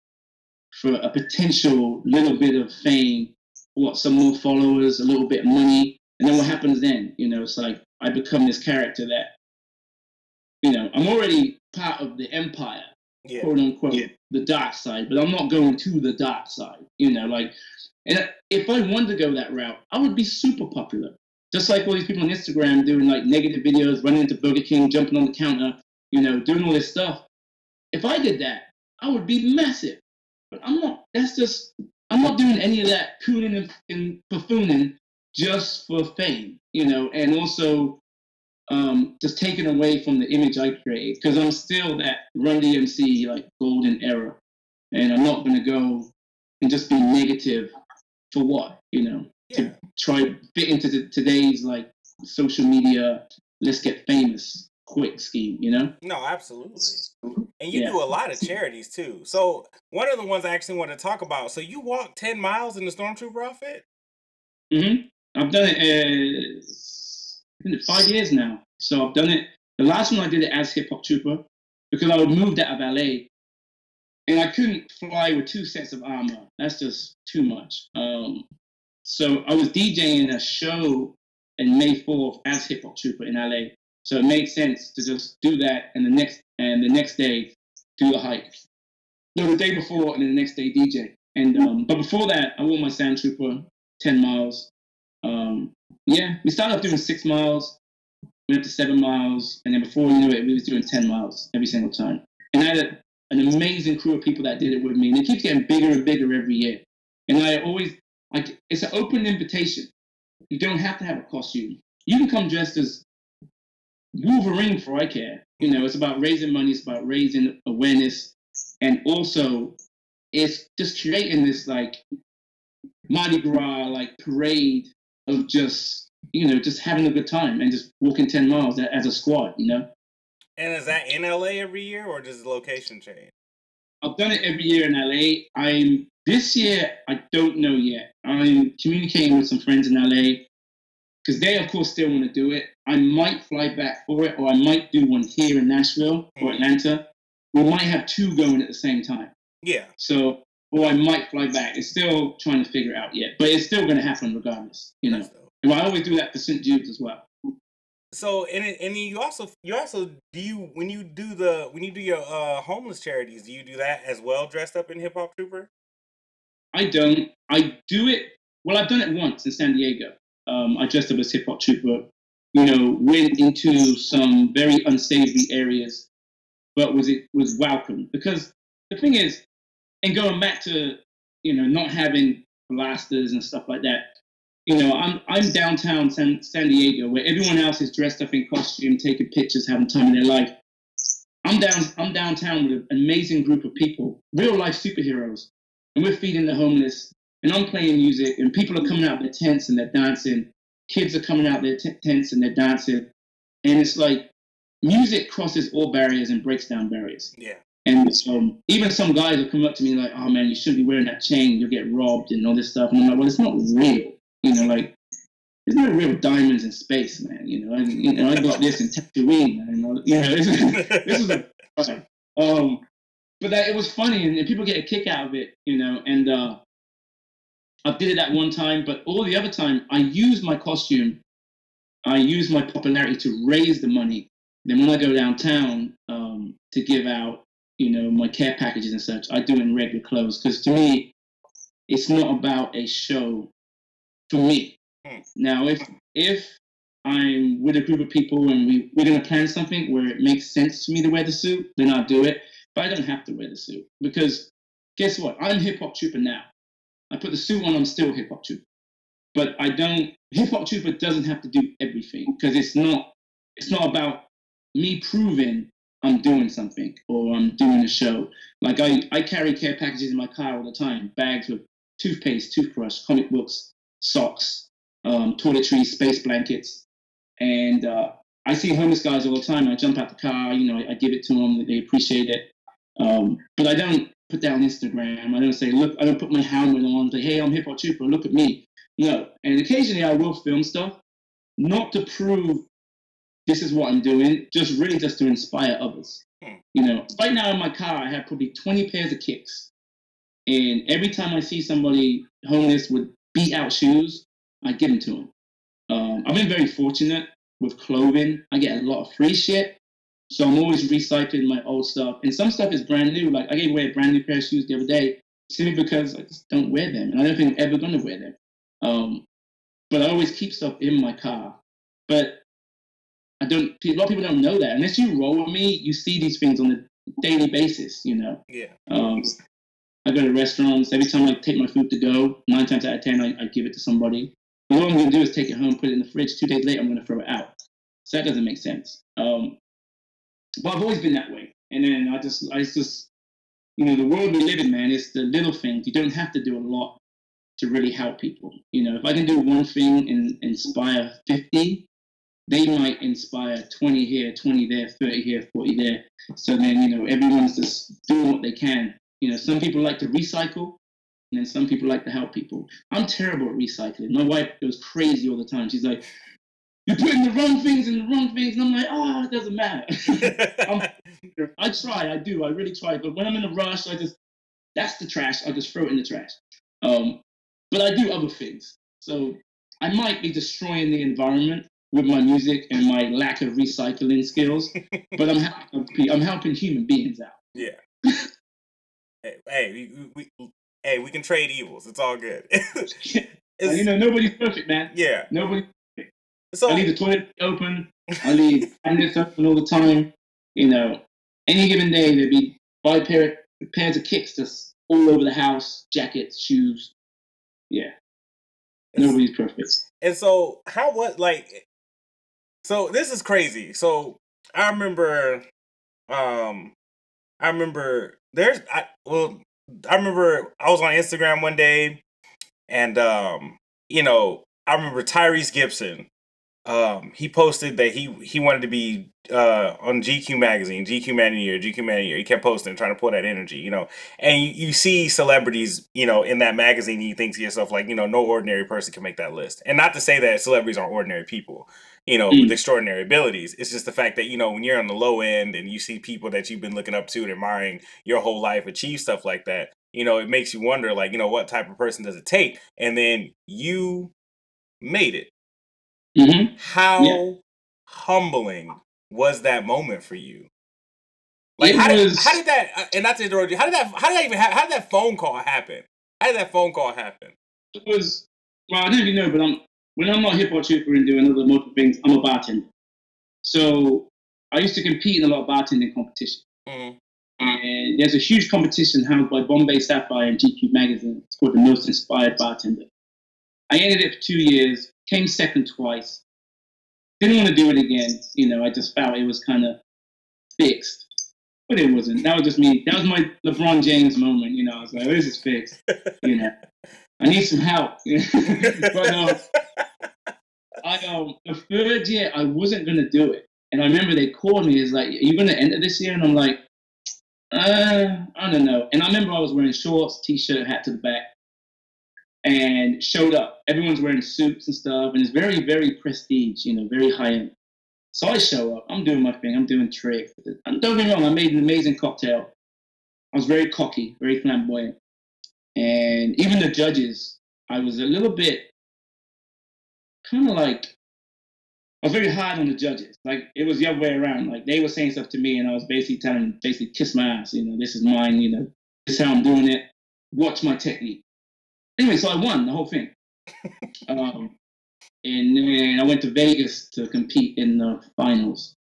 for a potential little bit of fame, what, some more followers, a little bit of money. And then what happens then? You know, it's like I become this character that, you know, I'm already part of the empire, Yeah. quote unquote, the dark side, but I'm not going to the dark side. You know, like, and if I wanted to go that route, I would be super popular. Just like all these people on Instagram doing like negative videos, running into Burger King, jumping on the counter, you know, doing all this stuff. If I did that, I would be massive. But I'm not. That's just. I'm not doing any of that cooning and, and buffooning just for fame, you know, and also um, just taken away from the image I created because I'm still that Run DMC like golden era, and I'm not going to go and just be negative for what, you know, Yeah. try fit into the, today's like social media. Let's get famous quick scheme, you know. No, absolutely. And you Yeah. do a lot of charities too. So one of the ones I actually want to talk about. So you walked ten miles in the stormtrooper outfit. hmm I've done it. Uh, five years now. So I've done it. The last one I did it as hip hop trooper because I would moved out of LA, and I couldn't fly with two sets of armor. That's just too much. Um, so I was DJing a show in May fourth as hip hop trooper in LA. So it made sense to just do that, and the next and the next day do the hike. No, the day before, and then the next day DJ. And um, but before that, I wore my Sand Trooper, ten miles. Um, yeah, we started off doing six miles, went up to seven miles, and then before you know it, we was doing ten miles every single time. And I had a, an amazing crew of people that did it with me, and it keeps getting bigger and bigger every year. And I always like it's an open invitation. You don't have to have a costume. You can come dressed as Wolverine for I care. You know, it's about raising money, it's about raising awareness, and also it's just creating this like Mardi Gras like parade of just you know just having a good time and just walking ten miles as a squad. You know, And is that in LA every year or does the location change? I've done it every year in LA. I'm this year. I don't know yet. I'm communicating with some friends in LA because they, of course, still want to do it. I might fly back for it, or I might do one here in Nashville or mm-hmm. Atlanta. We might have two going at the same time. Yeah. So, or I might fly back. It's still trying to figure it out yet, but it's still going to happen regardless. You know, and I always do that for St. Jude's as well. So and and you also you also do you when you do the when you do your uh homeless charities do you do that as well dressed up in hip hop trooper? I don't. I do it. Well, I've done it once in San Diego. Um, I dressed up as hip hop trooper. You know, went into some very unsavory areas, but was it was welcome because the thing is, and going back to you know not having blasters and stuff like that. You know, I'm I'm downtown San, San Diego where everyone else is dressed up in costume, taking pictures, having time in their life. I'm down I'm downtown with an amazing group of people, real life superheroes, and we're feeding the homeless, and I'm playing music, and people are coming out their tents and they're dancing. Kids are coming out their t- tents and they're dancing, and it's like music crosses all barriers and breaks down barriers. Yeah. And um, even some guys will come up to me like, "Oh man, you shouldn't be wearing that chain. You'll get robbed and all this stuff." And I'm like, "Well, it's not real. You know, like there's no real diamonds in space, man. You know, I, you know, I got this in Tatooine. Man, you know, this, is, this is a um, but that it was funny and, and people get a kick out of it. You know, and uh, I did it that one time, but all the other time I used my costume, I used my popularity to raise the money. Then when I go downtown um, to give out you know, my care packages and such, I do it in regular clothes because to me, it's not about a show for me. Hmm. Now, if if I'm with a group of people and we, we're going to plan something where it makes sense for me to wear the suit, then I'll do it. But I don't have to wear the suit because guess what? I'm hip hop trooper now. I put the suit on, I'm still hip hop trooper. But I don't, hip hop trooper doesn't have to do everything because it's not, it's not about me proving I'm doing something or I'm doing a show. Like I, I carry care packages in my car all the time, bags with toothpaste, toothbrush, comic books, socks, um, toiletries, space blankets. And uh, I see homeless guys all the time. I jump out the car, you know, I, I give it to them. They appreciate it. Um, but I don't put that on Instagram. I don't say, look, I don't put my helmet on, say, hey, I'm Hip Hop Trooper, look at me. No. And occasionally I will film stuff, not to prove this is what I'm doing, just really just to inspire others. Hmm. You know, right now in my car, I have probably 20 pairs of kicks. And every time I see somebody homeless with beat out shoes, I give them to them. Um, I've been very fortunate with clothing. I get a lot of free shit. So I'm always recycling my old stuff. And some stuff is brand new. Like I gave away a brand new pair of shoes the other day simply because I just don't wear them. And I don't think I'm ever going to wear them. Um, but I always keep stuff in my car. But I don't. A lot of people don't know that. Unless you roll with me, you see these things on a daily basis. You know. Yeah. Um, I go to restaurants. Every time I take my food to go, nine times out of ten, I, I give it to somebody. But all I'm going to do is take it home, put it in the fridge. Two days later, I'm going to throw it out. So that doesn't make sense. Um, but I've always been that way. And then I just, I just, you know, the world we live in, man, it's the little things. You don't have to do a lot to really help people. You know, if I can do one thing and inspire 50, they might inspire 20 here, 20 there, 30 here, 40 there. So then, you know, everyone's just doing what they can. You know, some people like to recycle, and then some people like to help people. I'm terrible at recycling. My wife goes crazy all the time. She's like, you're putting the wrong things in the wrong things. And I'm like, oh, it doesn't matter. I try, I do, I really try. But when I'm in a rush, I just, that's the trash. I just throw it in the trash. Um, but I do other things. So I might be destroying the environment with my music and my lack of recycling skills, but I'm, I'm helping human beings out. Yeah. Hey, hey, we, we, hey, we can trade evils. It's all good. you know, nobody's perfect, man. Yeah. Nobody. So I leave the toilet open. I leave cabinets open all the time. You know, any given day there'd be five pair pairs of kicks just all over the house, jackets, shoes. Yeah. Nobody's perfect. And so, how was like? So this is crazy. So I remember, um, I remember there's I well I remember I was on Instagram one day, and um, you know I remember Tyrese Gibson. Um, he posted that he he wanted to be uh on GQ magazine, GQ Man of the Year, GQ Man of the Year. He kept posting, trying to pull that energy, you know. And you, you see celebrities, you know, in that magazine, you think to yourself like, you know, no ordinary person can make that list. And not to say that celebrities aren't ordinary people, you know, Mm. with extraordinary abilities. It's just the fact that you know when you're on the low end and you see people that you've been looking up to and admiring your whole life achieve stuff like that. You know, it makes you wonder, like, you know, what type of person does it take? And then you made it. hmm How humbling was that moment for you? Like It how did how did that uh, and not to interrupt you, how did that how did that even ha- how did that phone call happen? How did that phone call happen? It was well, I don't even know, but I'm when I'm not hip hop trooper and doing other multiple things, I'm a bartender. So I used to compete in a lot of bartending competition. Mhm. And there's a huge competition held by Bombay Sapphire and GQ magazine. It's called the Most Inspired Bartender. I ended it for two years, came second twice. Didn't want to do it again. You know, I just felt it was kind of fixed. But it wasn't. That was just me. That was my LeBron James moment. You know, I was like, this is fixed. You know, I need some help. but um, I um, the third year, I wasn't to do it. And I remember they called me, it's like, are you to enter this year? And I'm like, uh, I don't know. And I remember I was wearing shorts, t-shirt, hat to the back, and showed up. Everyone's wearing suits and stuff, and it's very, very prestige, you know, very high end. So I show up. I'm doing my thing. I'm doing tricks. And don't get me wrong. I made an amazing cocktail. I was very cocky, very flamboyant, and even the judges, I was a little bit kind of like I was very hard on the judges. Like it was the other way around. Like they were saying stuff to me, and I was basically telling them, basically kiss my ass. You know, this is mine. You know, this is how I'm doing it. Watch my technique. Anyway, so I won the whole thing. um, and then I went to Vegas to compete in the finals.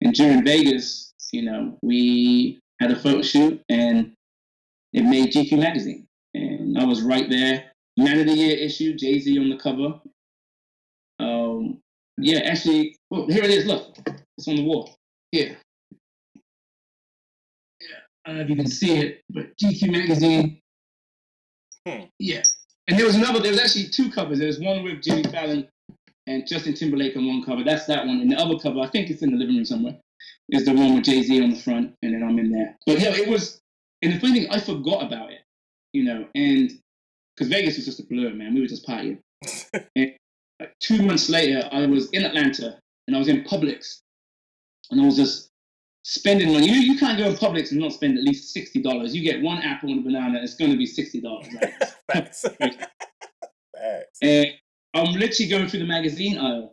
And during Vegas, you know, we had a photo shoot, and it made GQ magazine, and I was right there. Man of the Year issue, Jay Z on the cover. Um, yeah, actually, well, here it is. Look, it's on the wall. Here. Yeah, I don't know if you can see it, but GQ magazine. Hmm. Yeah, and there was another. There was actually two covers. There was one with Jimmy Fallon and Justin Timberlake on one cover. That's that one. And the other cover, I think it's in the living room somewhere, is the one with Jay Z on the front, and then I'm in there. But yeah, it was. And the funny thing, I forgot about it, you know, and because Vegas was just a blur, man. We were just partying. and like two months later, I was in Atlanta and I was in Publix, and I was just spending money. You, you can't go in Publix and not spend at least sixty dollars. You get one apple and a banana, it's going to be sixty dollars. Right? Facts. Facts. and I'm literally going through the magazine aisle.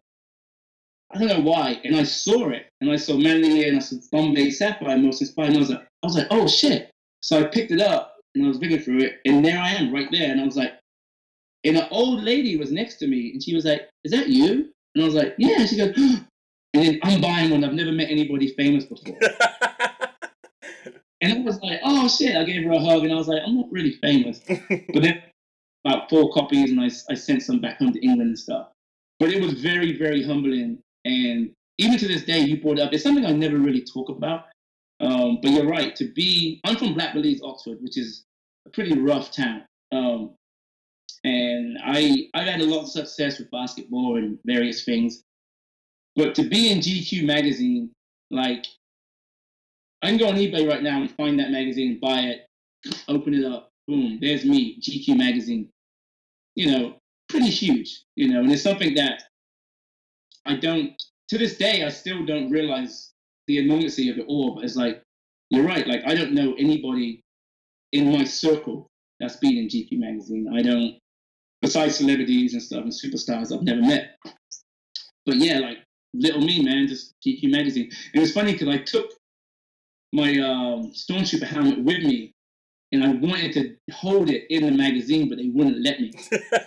I don't know why, and I saw it, and I saw Man of the Year, and I saw Bombay Sapphire, most inspired. And I was like, I was like, oh shit! So I picked it up, and I was looking through it, and there I am, right there, and I was like, and an old lady was next to me, and she was like, "Is that you?" And I was like, "Yeah." She goes, and then I'm buying one. I've never met anybody famous before, and I was like, "Oh shit!" I gave her a hug, and I was like, "I'm not really famous," but then about four copies, and I, I sent some back home to England and stuff. But it was very, very humbling, and even to this day, you brought it up. It's something I never really talk about. Um, but you're right. To be, I'm from Blackbird Leys, Oxford, which is a pretty rough town. Um, and I I've had a lot of success with basketball and various things. But to be in GQ magazine, like I can go on eBay right now and find that magazine, buy it, open it up, boom, there's me, GQ magazine. You know, pretty huge, you know, and it's something that I don't to this day I still don't realize the enormity of it all, but it's like you're right, like I don't know anybody in my circle that's been in GQ magazine. I don't besides celebrities and stuff and superstars I've never met. But yeah, like little me, man, just GQ magazine. And it's funny because I took my um, Stormtrooper helmet with me, and I wanted to hold it in the magazine, but they wouldn't let me.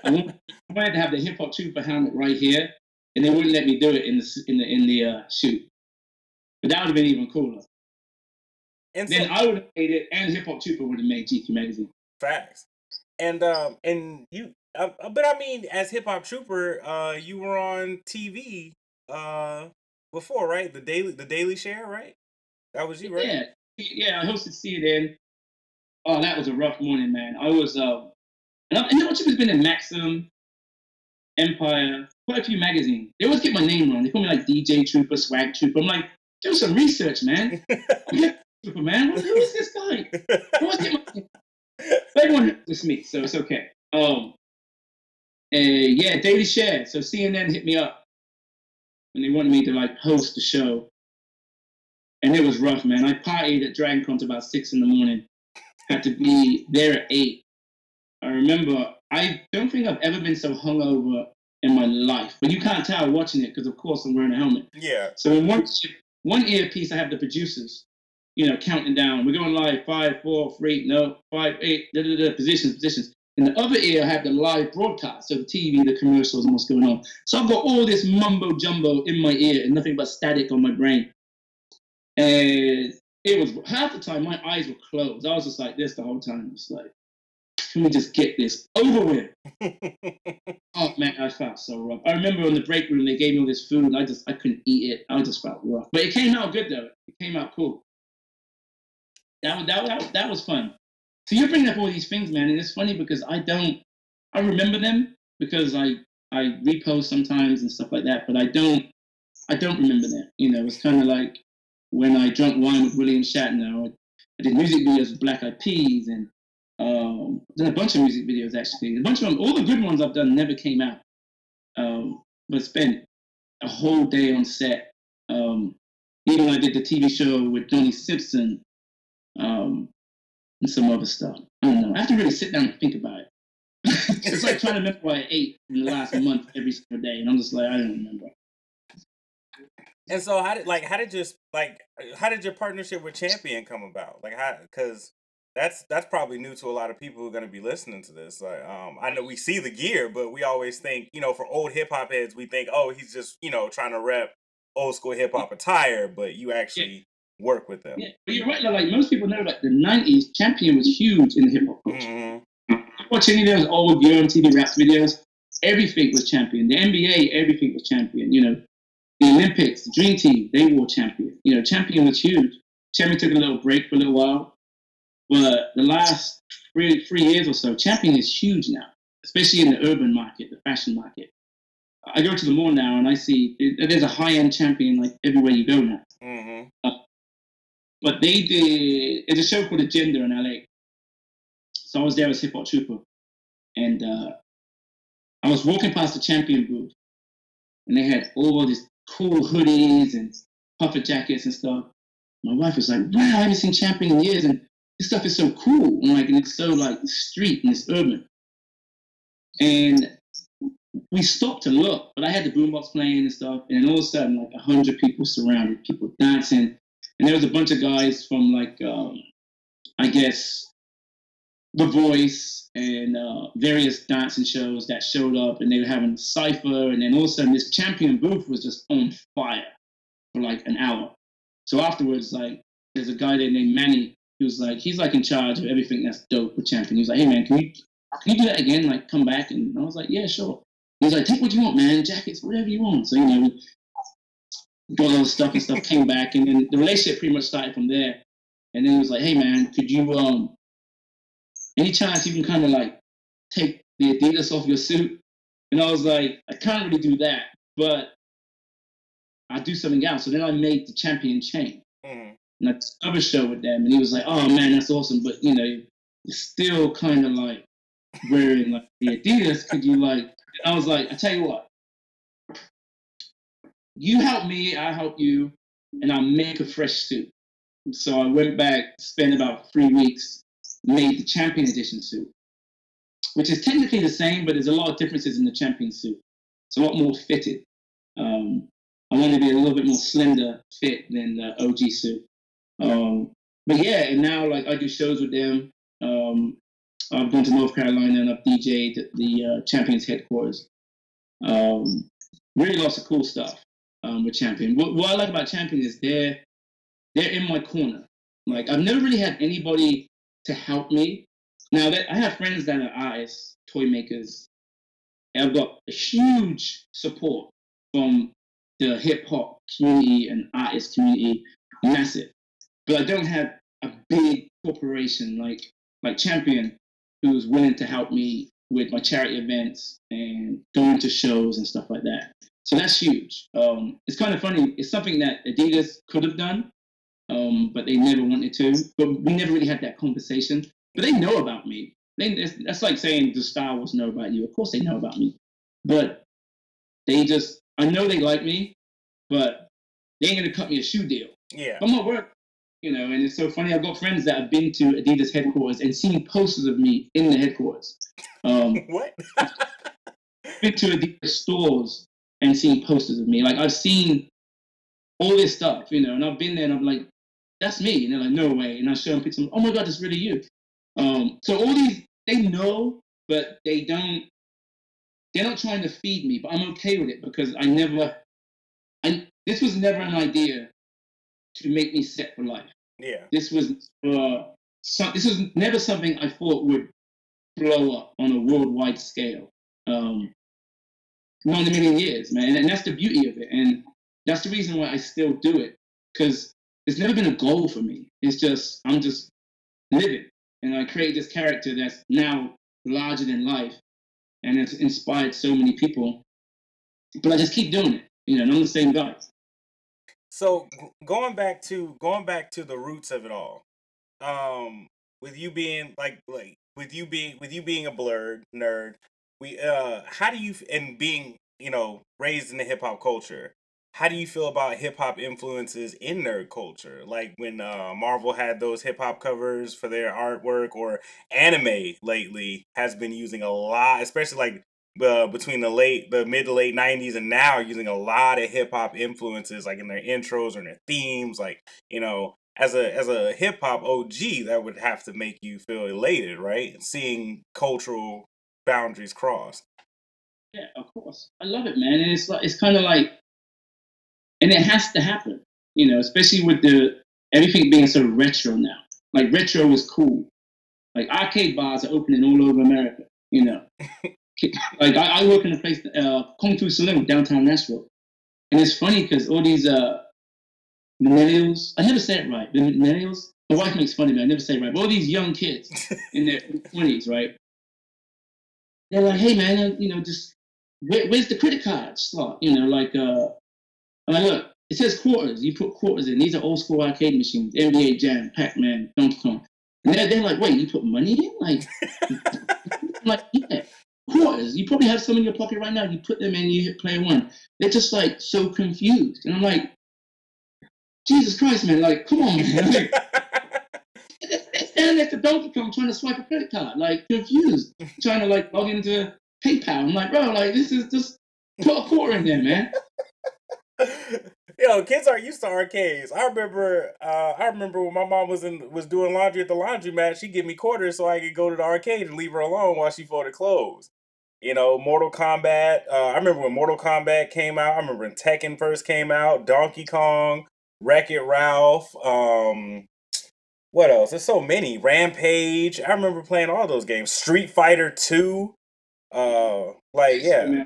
I wanted, I wanted to have the Hip Hop Trooper helmet right here, and they wouldn't let me do it in the in the in the uh, shoot. But that would have been even cooler. and Then so, I would have made it, and Hip Hop Trooper would have made GQ magazine. facts. And um and you uh, uh, but I mean as hip hop trooper, uh you were on TV uh before, right? The daily the Daily Share, right? That was you, right? Yeah, yeah. I hosted CNN. Oh, that was a rough morning, man. I was, uh, and, I, and you know, has been in Maxim, Empire, quite a few magazines. They always get my name wrong. They call me like DJ Trooper, Swag Trooper. I'm like, do some research, man. Trooper, man. Who is this guy? I always my everyone knows me, so it's okay. Um, and yeah, Daily Share. So CNN hit me up, and they wanted me to like host the show, and it was rough, man. I partied at Dragon Con to about six in the morning. Had to be there at eight. I remember. I don't think I've ever been so hungover in my life, but you can't tell watching it because, of course, I'm wearing a helmet. Yeah. So in one one earpiece, I have the producers, you know, counting down. We're going live five, four, three, no, five, eight, da, da, da, positions, positions. In the other ear, I have the live broadcast, so the TV, the commercials, and what's going on. So I've got all this mumbo jumbo in my ear and nothing but static on my brain. And it was half the time my eyes were closed. I was just like this the whole time. It's like, can we just get this over with? oh man, I felt so rough. I remember in the break room they gave me all this food and I just I couldn't eat it. I just felt rough. But it came out good though. It came out cool. That that that, that was fun. So you're bringing up all these things, man, and it's funny because I don't I remember them because I I repost sometimes and stuff like that, but I don't I don't remember them. You know, it's kind of like when I drank wine with William Shatner. I, I did music videos with Black Eyed Peas and um, done a bunch of music videos actually. A bunch of them, all the good ones I've done never came out. Um, but spent a whole day on set. Um, even I did the TV show with Donnie Simpson um, and some other stuff. I don't know. I have to really sit down and think about it. it's like trying to remember what I ate in the last month every single day, and I'm just like, I don't remember. And so, how did like how did your like how did your partnership with Champion come about? Like how because that's that's probably new to a lot of people who are going to be listening to this. Like, um, I know we see the gear, but we always think, you know, for old hip hop heads, we think, oh, he's just you know trying to rep old school hip hop attire, but you actually. Work with them. Yeah, but you're right. Like most people know, like the '90s, Champion was huge in the hip hop culture. Mm-hmm. Watch any of those old Yo MTV rap videos, everything was Champion. The NBA, everything was Champion. You know, the Olympics, the Dream Team, they wore Champion. You know, Champion was huge. Champion took a little break for a little while, but the last three, three years or so, Champion is huge now, especially in the urban market, the fashion market. I go to the mall now and I see there's a high end Champion like everywhere you go now. Mm-hmm. Uh, but they did, it's a show called Agenda in LA. So I was there as Hip Hop Trooper. And uh, I was walking past the Champion booth and they had all these cool hoodies and puffer jackets and stuff. My wife was like, "Wow, I haven't seen Champion in years, and this stuff is so cool, and like, and it's so like street and it's urban." And we stopped to look, but I had the boombox playing and stuff, and all of a sudden, like a hundred people surrounded, people dancing, and there was a bunch of guys from like, um, I guess, The Voice and uh, various dancing shows that showed up, and they were having cipher, and then all of a sudden, this champion booth was just on fire for like an hour. So afterwards, like, there's a guy there named Manny he was like, he's like in charge of everything that's dope with champion. He was like, hey man, can you can you do that again? Like, come back, and I was like, yeah, sure. He was like, take what you want, man, jackets, whatever you want. So you know, got all the stuff and stuff, came back, and then the relationship pretty much started from there. And then he was like, hey man, could you um any chance you can kind of like take the Adidas off your suit? And I was like, I can't really do that, but I do something else. So then I made the champion chain. Mm. And I did a show with them, and he was like, "Oh man, that's awesome!" But you know, you're still kind of like wearing like the Adidas. Could you like? I was like, I tell you what, you help me, I help you, and I'll make a fresh suit. So I went back, spent about three weeks made the champion edition suit, which is technically the same, but there's a lot of differences in the champion suit. It's a lot more fitted. Um, I want to be a little bit more slender fit than the OG suit. Um, but yeah, and now like I do shows with them. Um, I've gone to North Carolina and I've DJed the, the uh, Champions headquarters. Um, really lots of cool stuff um, with Champion. What, what I like about Champion is they're they're in my corner. Like I've never really had anybody to help me. Now that I have friends that are artists, toy makers, and I've got a huge support from the hip hop community and artist community, massive. But I don't have a big corporation like like Champion who's willing to help me with my charity events and going to shows and stuff like that. So that's huge. Um, it's kind of funny. It's something that Adidas could have done, um, but they never wanted to. But we never really had that conversation. But they know about me. They, that's like saying the Star Wars know about you. Of course they know about me, but they just I know they like me, but they ain't gonna cut me a shoe deal. Yeah, I'm gonna work. You know, and it's so funny. I've got friends that have been to Adidas headquarters and seen posters of me in the headquarters. Um, what? been to Adidas stores and seen posters of me. Like I've seen all this stuff, you know, and I've been there and I'm like, that's me. And they're like, no way. And I show them pictures. Oh my God, that's really you. Um, so all these, they know, but they don't, they're not trying to feed me, but I'm okay with it because I never, I, this was never an idea to make me set for life. Yeah. This was, uh, so, this was never something I thought would blow up on a worldwide scale. Um, one in a million years, man. And that's the beauty of it. And that's the reason why I still do it. Because it's never been a goal for me. It's just, I'm just living. And I create this character that's now larger than life. And it's inspired so many people. But I just keep doing it. You know, and I'm the same guy. So going back to going back to the roots of it all, um, with you being like like with you being with you being a Blerd nerd, we uh, how do you and being you know raised in the hip hop culture, how do you feel about hip hop influences in nerd culture? Like when uh, Marvel had those hip hop covers for their artwork, or anime lately has been using a lot, especially like uh, between the late, the mid to late '90s and now, using a lot of hip hop influences, like in their intros or in their themes. Like you know, as a as a hip hop OG, that would have to make you feel elated, right? Seeing cultural boundaries crossed. Yeah, of course. I love it, man. And it's like it's kind of like, and it has to happen, you know, especially with the everything being so retro now. Like retro is cool. Like arcade bars are opening all over America, you know. like I, I, work in a place, uh, Kung Fu Saloon, downtown Nashville, and it's funny because all these uh, millennials, I never say it right. The millennials, my wife makes fun of me. I never say it right. But all these young kids in their twenties, right? They're like, hey man, you know, just where, where's the credit card slot? You know, like, uh, I'm like, look, it says quarters. You put quarters in. These are old school arcade machines. NBA Jam, Pac Man, Donkey Kong. And they're, they're like, wait, you put money in? Like, like, yeah quarters. You probably have some in your pocket right now. You put them in, you hit play one. They're just like so confused. And I'm like, Jesus Christ, man, like, come on, man. They're at the Donkey Kong trying to swipe a credit card, like confused, trying to like log into PayPal. I'm like, bro, like this is just put a quarter in there, man. Yo, kids are used to arcades. I remember, uh, I remember when my mom was in was doing laundry at the laundromat. She'd give me quarters so I could go to the arcade and leave her alone while she folded clothes. You know, Mortal Kombat. Uh, I remember when Mortal Kombat came out. I remember when Tekken first came out. Donkey Kong. Wreck It Ralph. Um, what else? There's so many. Rampage. I remember playing all those games. Street Fighter Two. Uh, like yeah.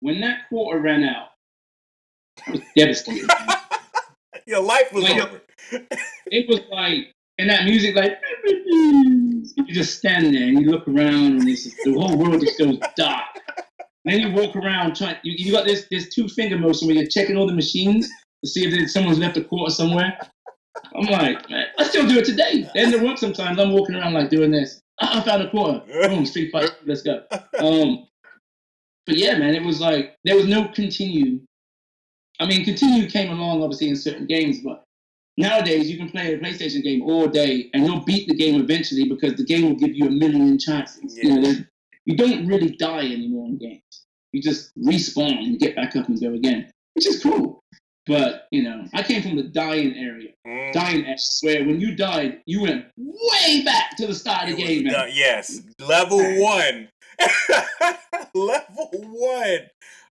When that quarter ran out, I was devastated. Your life was like, over. it was like, and that music, like, you just stand there and you look around, and it's the whole world just goes dark. And then you walk around trying. You, you got this this two finger motion where you're checking all the machines, to see if someone's left a quarter somewhere. I'm like, man, I still do it today. End of work sometimes, I'm walking around like doing this. I found a quarter. Boom, street fight. Let's go. Um, but yeah, man, it was like there was no continue. I mean, continue came along obviously in certain games, but nowadays you can play a PlayStation game all day and you'll beat the game eventually because the game will give you a million chances. Yeah. You know, you don't really die anymore in games. You just respawn and get back up and go again, which is cool. But you know, I came from the dying area, mm. dying area, where when you died, you went way back to the start of the game. Uh, yes, level one, level one.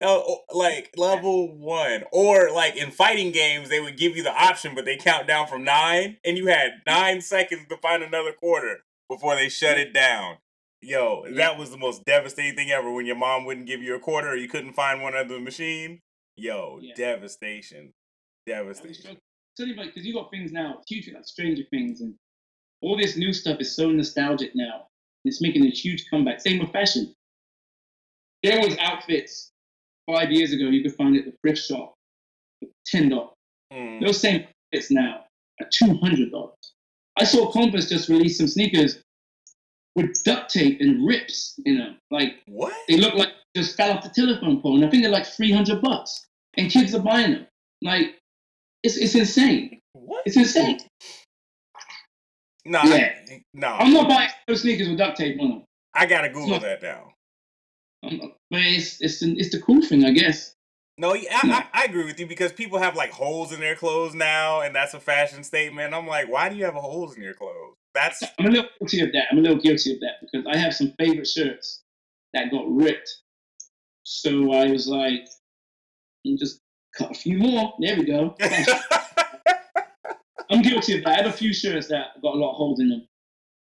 Uh, like level one, or like in fighting games, they would give you the option, but they count down from nine, and you had nine seconds to find another quarter before they shut it down. Yo, yeah. that was the most devastating thing ever when your mom wouldn't give you a quarter or you couldn't find one on the machine. Yo, yeah. devastation, devastation. Tell you because you got things now, huge like Stranger Things, and all this new stuff is so nostalgic now. It's making a huge comeback. Same with fashion. There was outfits five years ago you could find at the thrift shop for ten dollars. Mm. Those same outfits now are two hundred dollars. I saw Compass just release some sneakers with duct tape and rips in them. Like what? They look like just fell off the telephone pole, and I think they're like three hundred bucks and kids are buying them. Like, it's it's insane. What? It's insane. No, yeah. No. I'm not buying those sneakers with duct tape on them. I gotta Google not, that now. Um, but it's it's the, it's the cool thing, I guess. No, I, hmm. I, I, agree with you because people have like holes in their clothes now, and that's a fashion statement. I'm like, why do you have holes in your clothes? That's I'm a little guilty of that. I'm a little guilty of that because I have some favorite shirts that got ripped. So I was like, and just cut a few more. There we go. I'm guilty of that. I have a few shirts that got a lot of holes in them.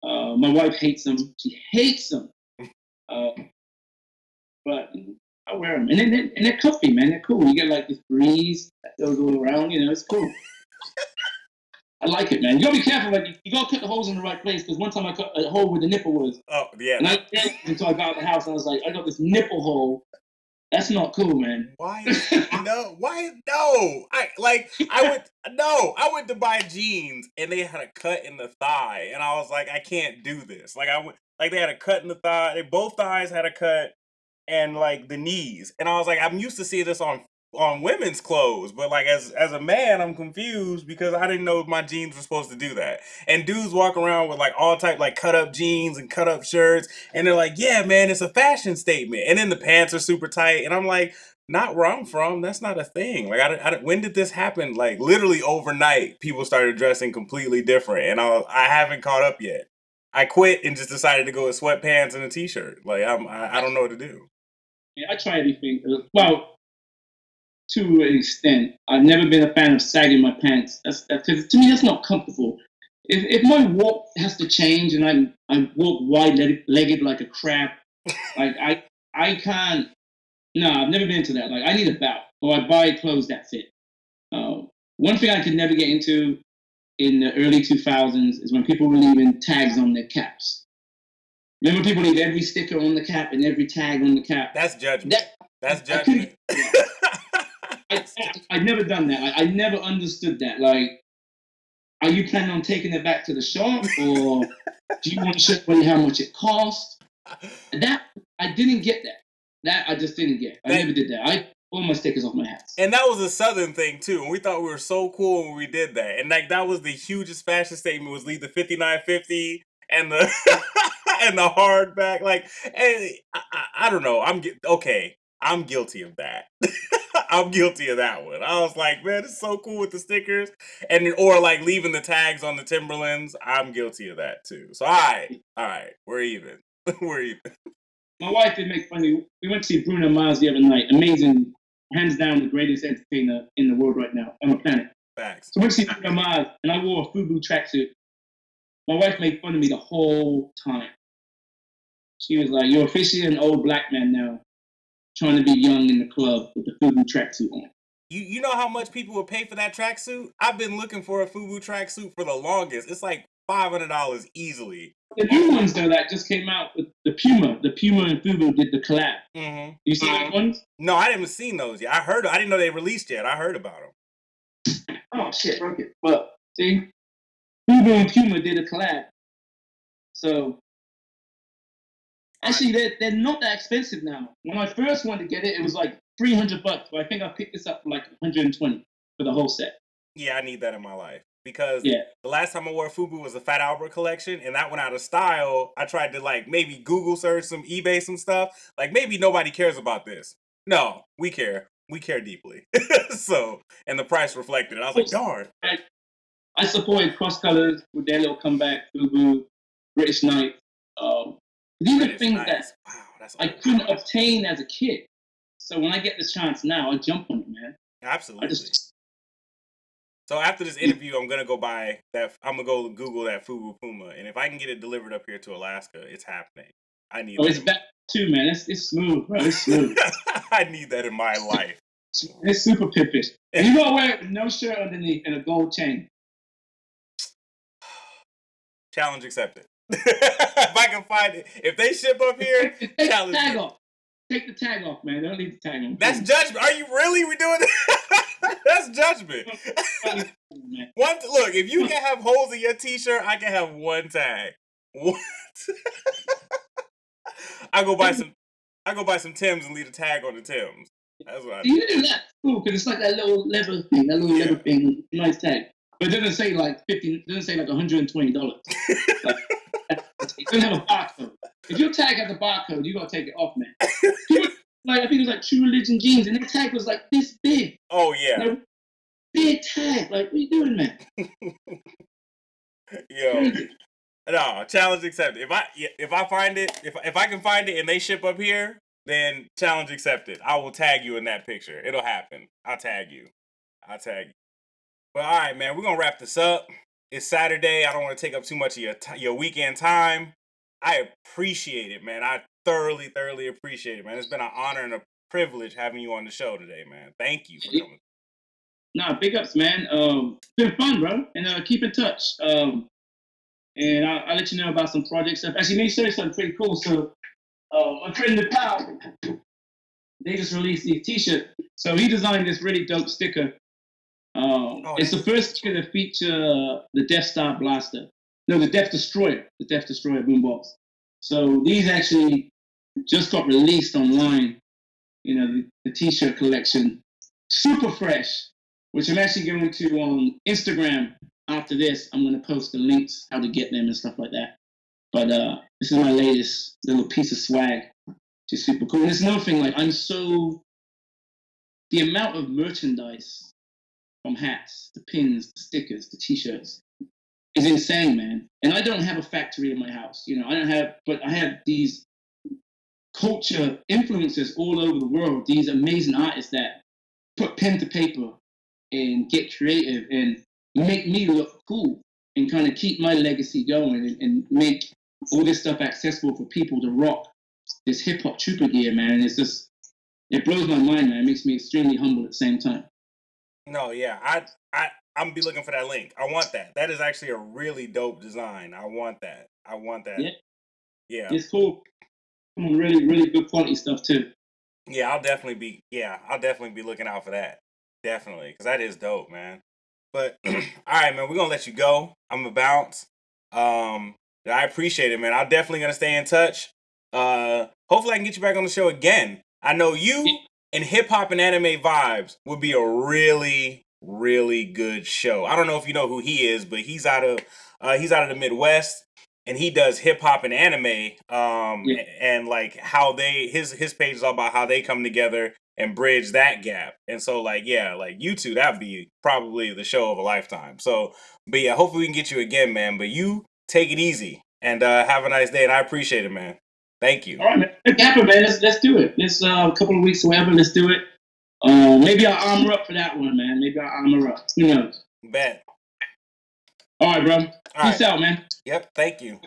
Uh, my wife hates them. She hates them. Uh, but I wear them, and then they're, and they're comfy, man. They're cool. You get like this breeze that goes all around. You know, it's cool. I like it, man. You gotta be careful. Like you, you gotta cut the holes in the right place. Because one time I cut a hole where the nipple was, Oh yeah. and I until I got out the house, and I was like, I got this nipple hole. That's not cool, man. Why no? Why no? I like I went no. I went to buy jeans and they had a cut in the thigh, and I was like, I can't do this. Like I went like they had a cut in the thigh. They both thighs had a cut, and like the knees. And I was like, I'm used to seeing this on on women's clothes, but like as as a man, I'm confused because I didn't know if my jeans were supposed to do that. And dudes walk around with like all type like cut up jeans and cut up shirts, and they're like, "Yeah, man, it's a fashion statement." And then the pants are super tight, and I'm like, "Not where I'm from. That's not a thing." Like, I, don't- I when did this happen? Like literally overnight, people started dressing completely different, and I I haven't caught up yet. I quit and just decided to go with sweatpants and a t-shirt. Like I'm I, I don't know what to do. I try everything. Uh, Well, to an extent, I've never been a fan of sagging my pants. That's because to me that's not comfortable. If, if my walk has to change and I I walk wide legged like a crab, like I I can't. No, I've never been into that. Like I need a belt, or I buy clothes that fit. Uh, one thing I could never get into in the early 2000s is when people were leaving tags on their caps. Remember, people leave every sticker on the cap and every tag on the cap. That's judgment. That That's judgment. I, I never done that. I, I never understood that. Like, are you planning on taking it back to the shop, or do you want to show me how much it cost? That I didn't get that. That I just didn't get. I That- never did that. I pulled my stickers off my hats. And that was a southern thing too. And we thought we were so cool when we did that. And like that was the hugest fashion statement was leave the 5950 and the and the hardback. Like and I, I, I don't know. I'm okay. I'm guilty of that. I'm guilty of that one. I was like, man, it's so cool with the stickers. And or like leaving the tags on the Timberlands. I'm guilty of that too. So all right, all right, we're even. we're even. My wife did make funny. We went to see Bruno Mars the other night. Amazing, hands down, the greatest entertainer in the world right now on the planet. Facts. So we went to see Bruno Mars, and I wore a FUBU tracksuit. My wife made fun of me the whole time. She was like, "You're officially an old black man now, trying to be young in the club with the FUBU tracksuit on." You you know how much people would pay for that tracksuit? I've been looking for a FUBU tracksuit for the longest. It's like five hundred dollars easily. The new ones though that just came out with the Puma, the Puma and FUBU did the collab. hmm You see those ones? No, I haven't seen those yet. I heard. I didn't know they released yet. I heard about them. Oh shit, it. But see, FUBU and Puma did a collab. So actually, they're they're not that expensive now. When I first wanted to get it, it was like three hundred bucks. But I think I picked this up for like one hundred and twenty for the whole set. Yeah, I need that in my life because Yeah. the last time I wore FUBU was the Fat Albert collection, and that went out of style. I tried to like maybe Google search some eBay some stuff. Like maybe nobody cares about this. No, we care. We care deeply. so, and the price reflected it. I was like, darn. I supported Cross Colours with their little comeback, FUBU, British Knight. Um, these are things Knights. that Wow, I couldn't obtain as a kid. So when I get this chance now, I jump on it, man. Absolutely. just So after this interview, I'm gonna go buy that. I'm gonna go Google that Fubu Puma, and if I can get it delivered up here to Alaska, it's happening. I need. oh, that it's back too, man. It's it's smooth, bro. It's smooth. I need that in my life. It's super pippish. And you gotta wear no shirt underneath and a gold chain. Challenge accepted. If I can find it, if they ship up here, Take the challenge tag me. off. Take the tag off, man. They Don't need the tag on. that's judgment. Are you really? We doing that? that's judgment. One look, if you can have holes in your t-shirt, I can have one tag. What? I go buy some. I go buy some Tims and leave a tag on the Tims. That's what I do. You do that cool because it's like that little leather thing, that little leather thing, nice tag. But it doesn't say like fifty. It doesn't say like one hundred and twenty dollars. like, it doesn't have a barcode. If your tag has a barcode, you gotta take it off, man. People, like I think it was like True Religion jeans, and their tag was like this big, Oh yeah, like, big tag. Like, what are you doing, man? yo. No, challenge accepted. If I if I find it, if if I can find it and they ship up here, then challenge accepted. I will tag you in that picture. It'll happen. I'll tag you. I'll tag you. But all right, man, we're gonna wrap this up. It's Saturday. I don't want to take up too much of your t- your weekend time. I appreciate it, man. I thoroughly, thoroughly appreciate it, man. It's been an honor and a privilege having you on the show today, man. Thank you for coming. Nah, big ups, man. Um, been fun, bro. And uh, keep in touch. Um, and I'll, I'll let you know about some project stuff. Actually, show you something pretty cool. So, uh, my friend the Nepal, they just released these T-shirts. So he designed this really dope sticker. Um, Oh, it's the first sticker to feature the Death Star blaster. No, the Death Destroyer, the Death Destroyer boombox. So these actually just got released online. You know, the, the T-shirt collection, super fresh, which I'm actually going to on Instagram after this. I'm going to post the links how to get them and stuff like that. But uh, this is my latest little piece of swag, which is super cool. And it's another thing, like I'm so the amount of merchandise from hats, the pins, the stickers, the t-shirts is insane, man. And I don't have a factory in my house, you know. I don't have, but I have these culture influences all over the world. These amazing artists that put pen to paper and get creative and make me look cool and kind of keep my legacy going and, and make all this stuff accessible for people to rock this hip hop trooper gear, man. It's just it blows my mind, man. It makes me extremely humble at the same time. No, yeah, I, I, I'm gonna be looking for that link. I want that. That is actually a really dope design. I want that. I want that. Yeah. Yeah, It's cool. Really, really good quality stuff too. yeah. I'll definitely be. Yeah, I'll definitely be looking out for that. Definitely, because that is dope, man. But all right, man, we're gonna let you go. I'm gonna bounce. Um, I appreciate it, man. I'm definitely gonna stay in touch. Uh, hopefully, I can get you back on the show again. I know you and hip hop and anime vibes would be a really, really good show. I don't know if you know who he is, but he's out of uh, he's out of the Midwest, and he does hip hop and anime. Um, Yeah. and like how they his his page is all about how they come together and bridge that gap. And so, like, yeah, like you two, that'd be probably the show of a lifetime. So, but yeah, hopefully we can get you again, man. But you take it easy and uh, have a nice day, and I appreciate it, man. Thank you. All right, man. It happen, man. Let's let's do it. Let's uh, a couple of weeks or whatever. Let's do it. Uh, maybe I'll armor up for that one, man. Maybe I'll armor up. Who knows? Bet. All right, bro. All Peace right. out, man. Yep. Thank you.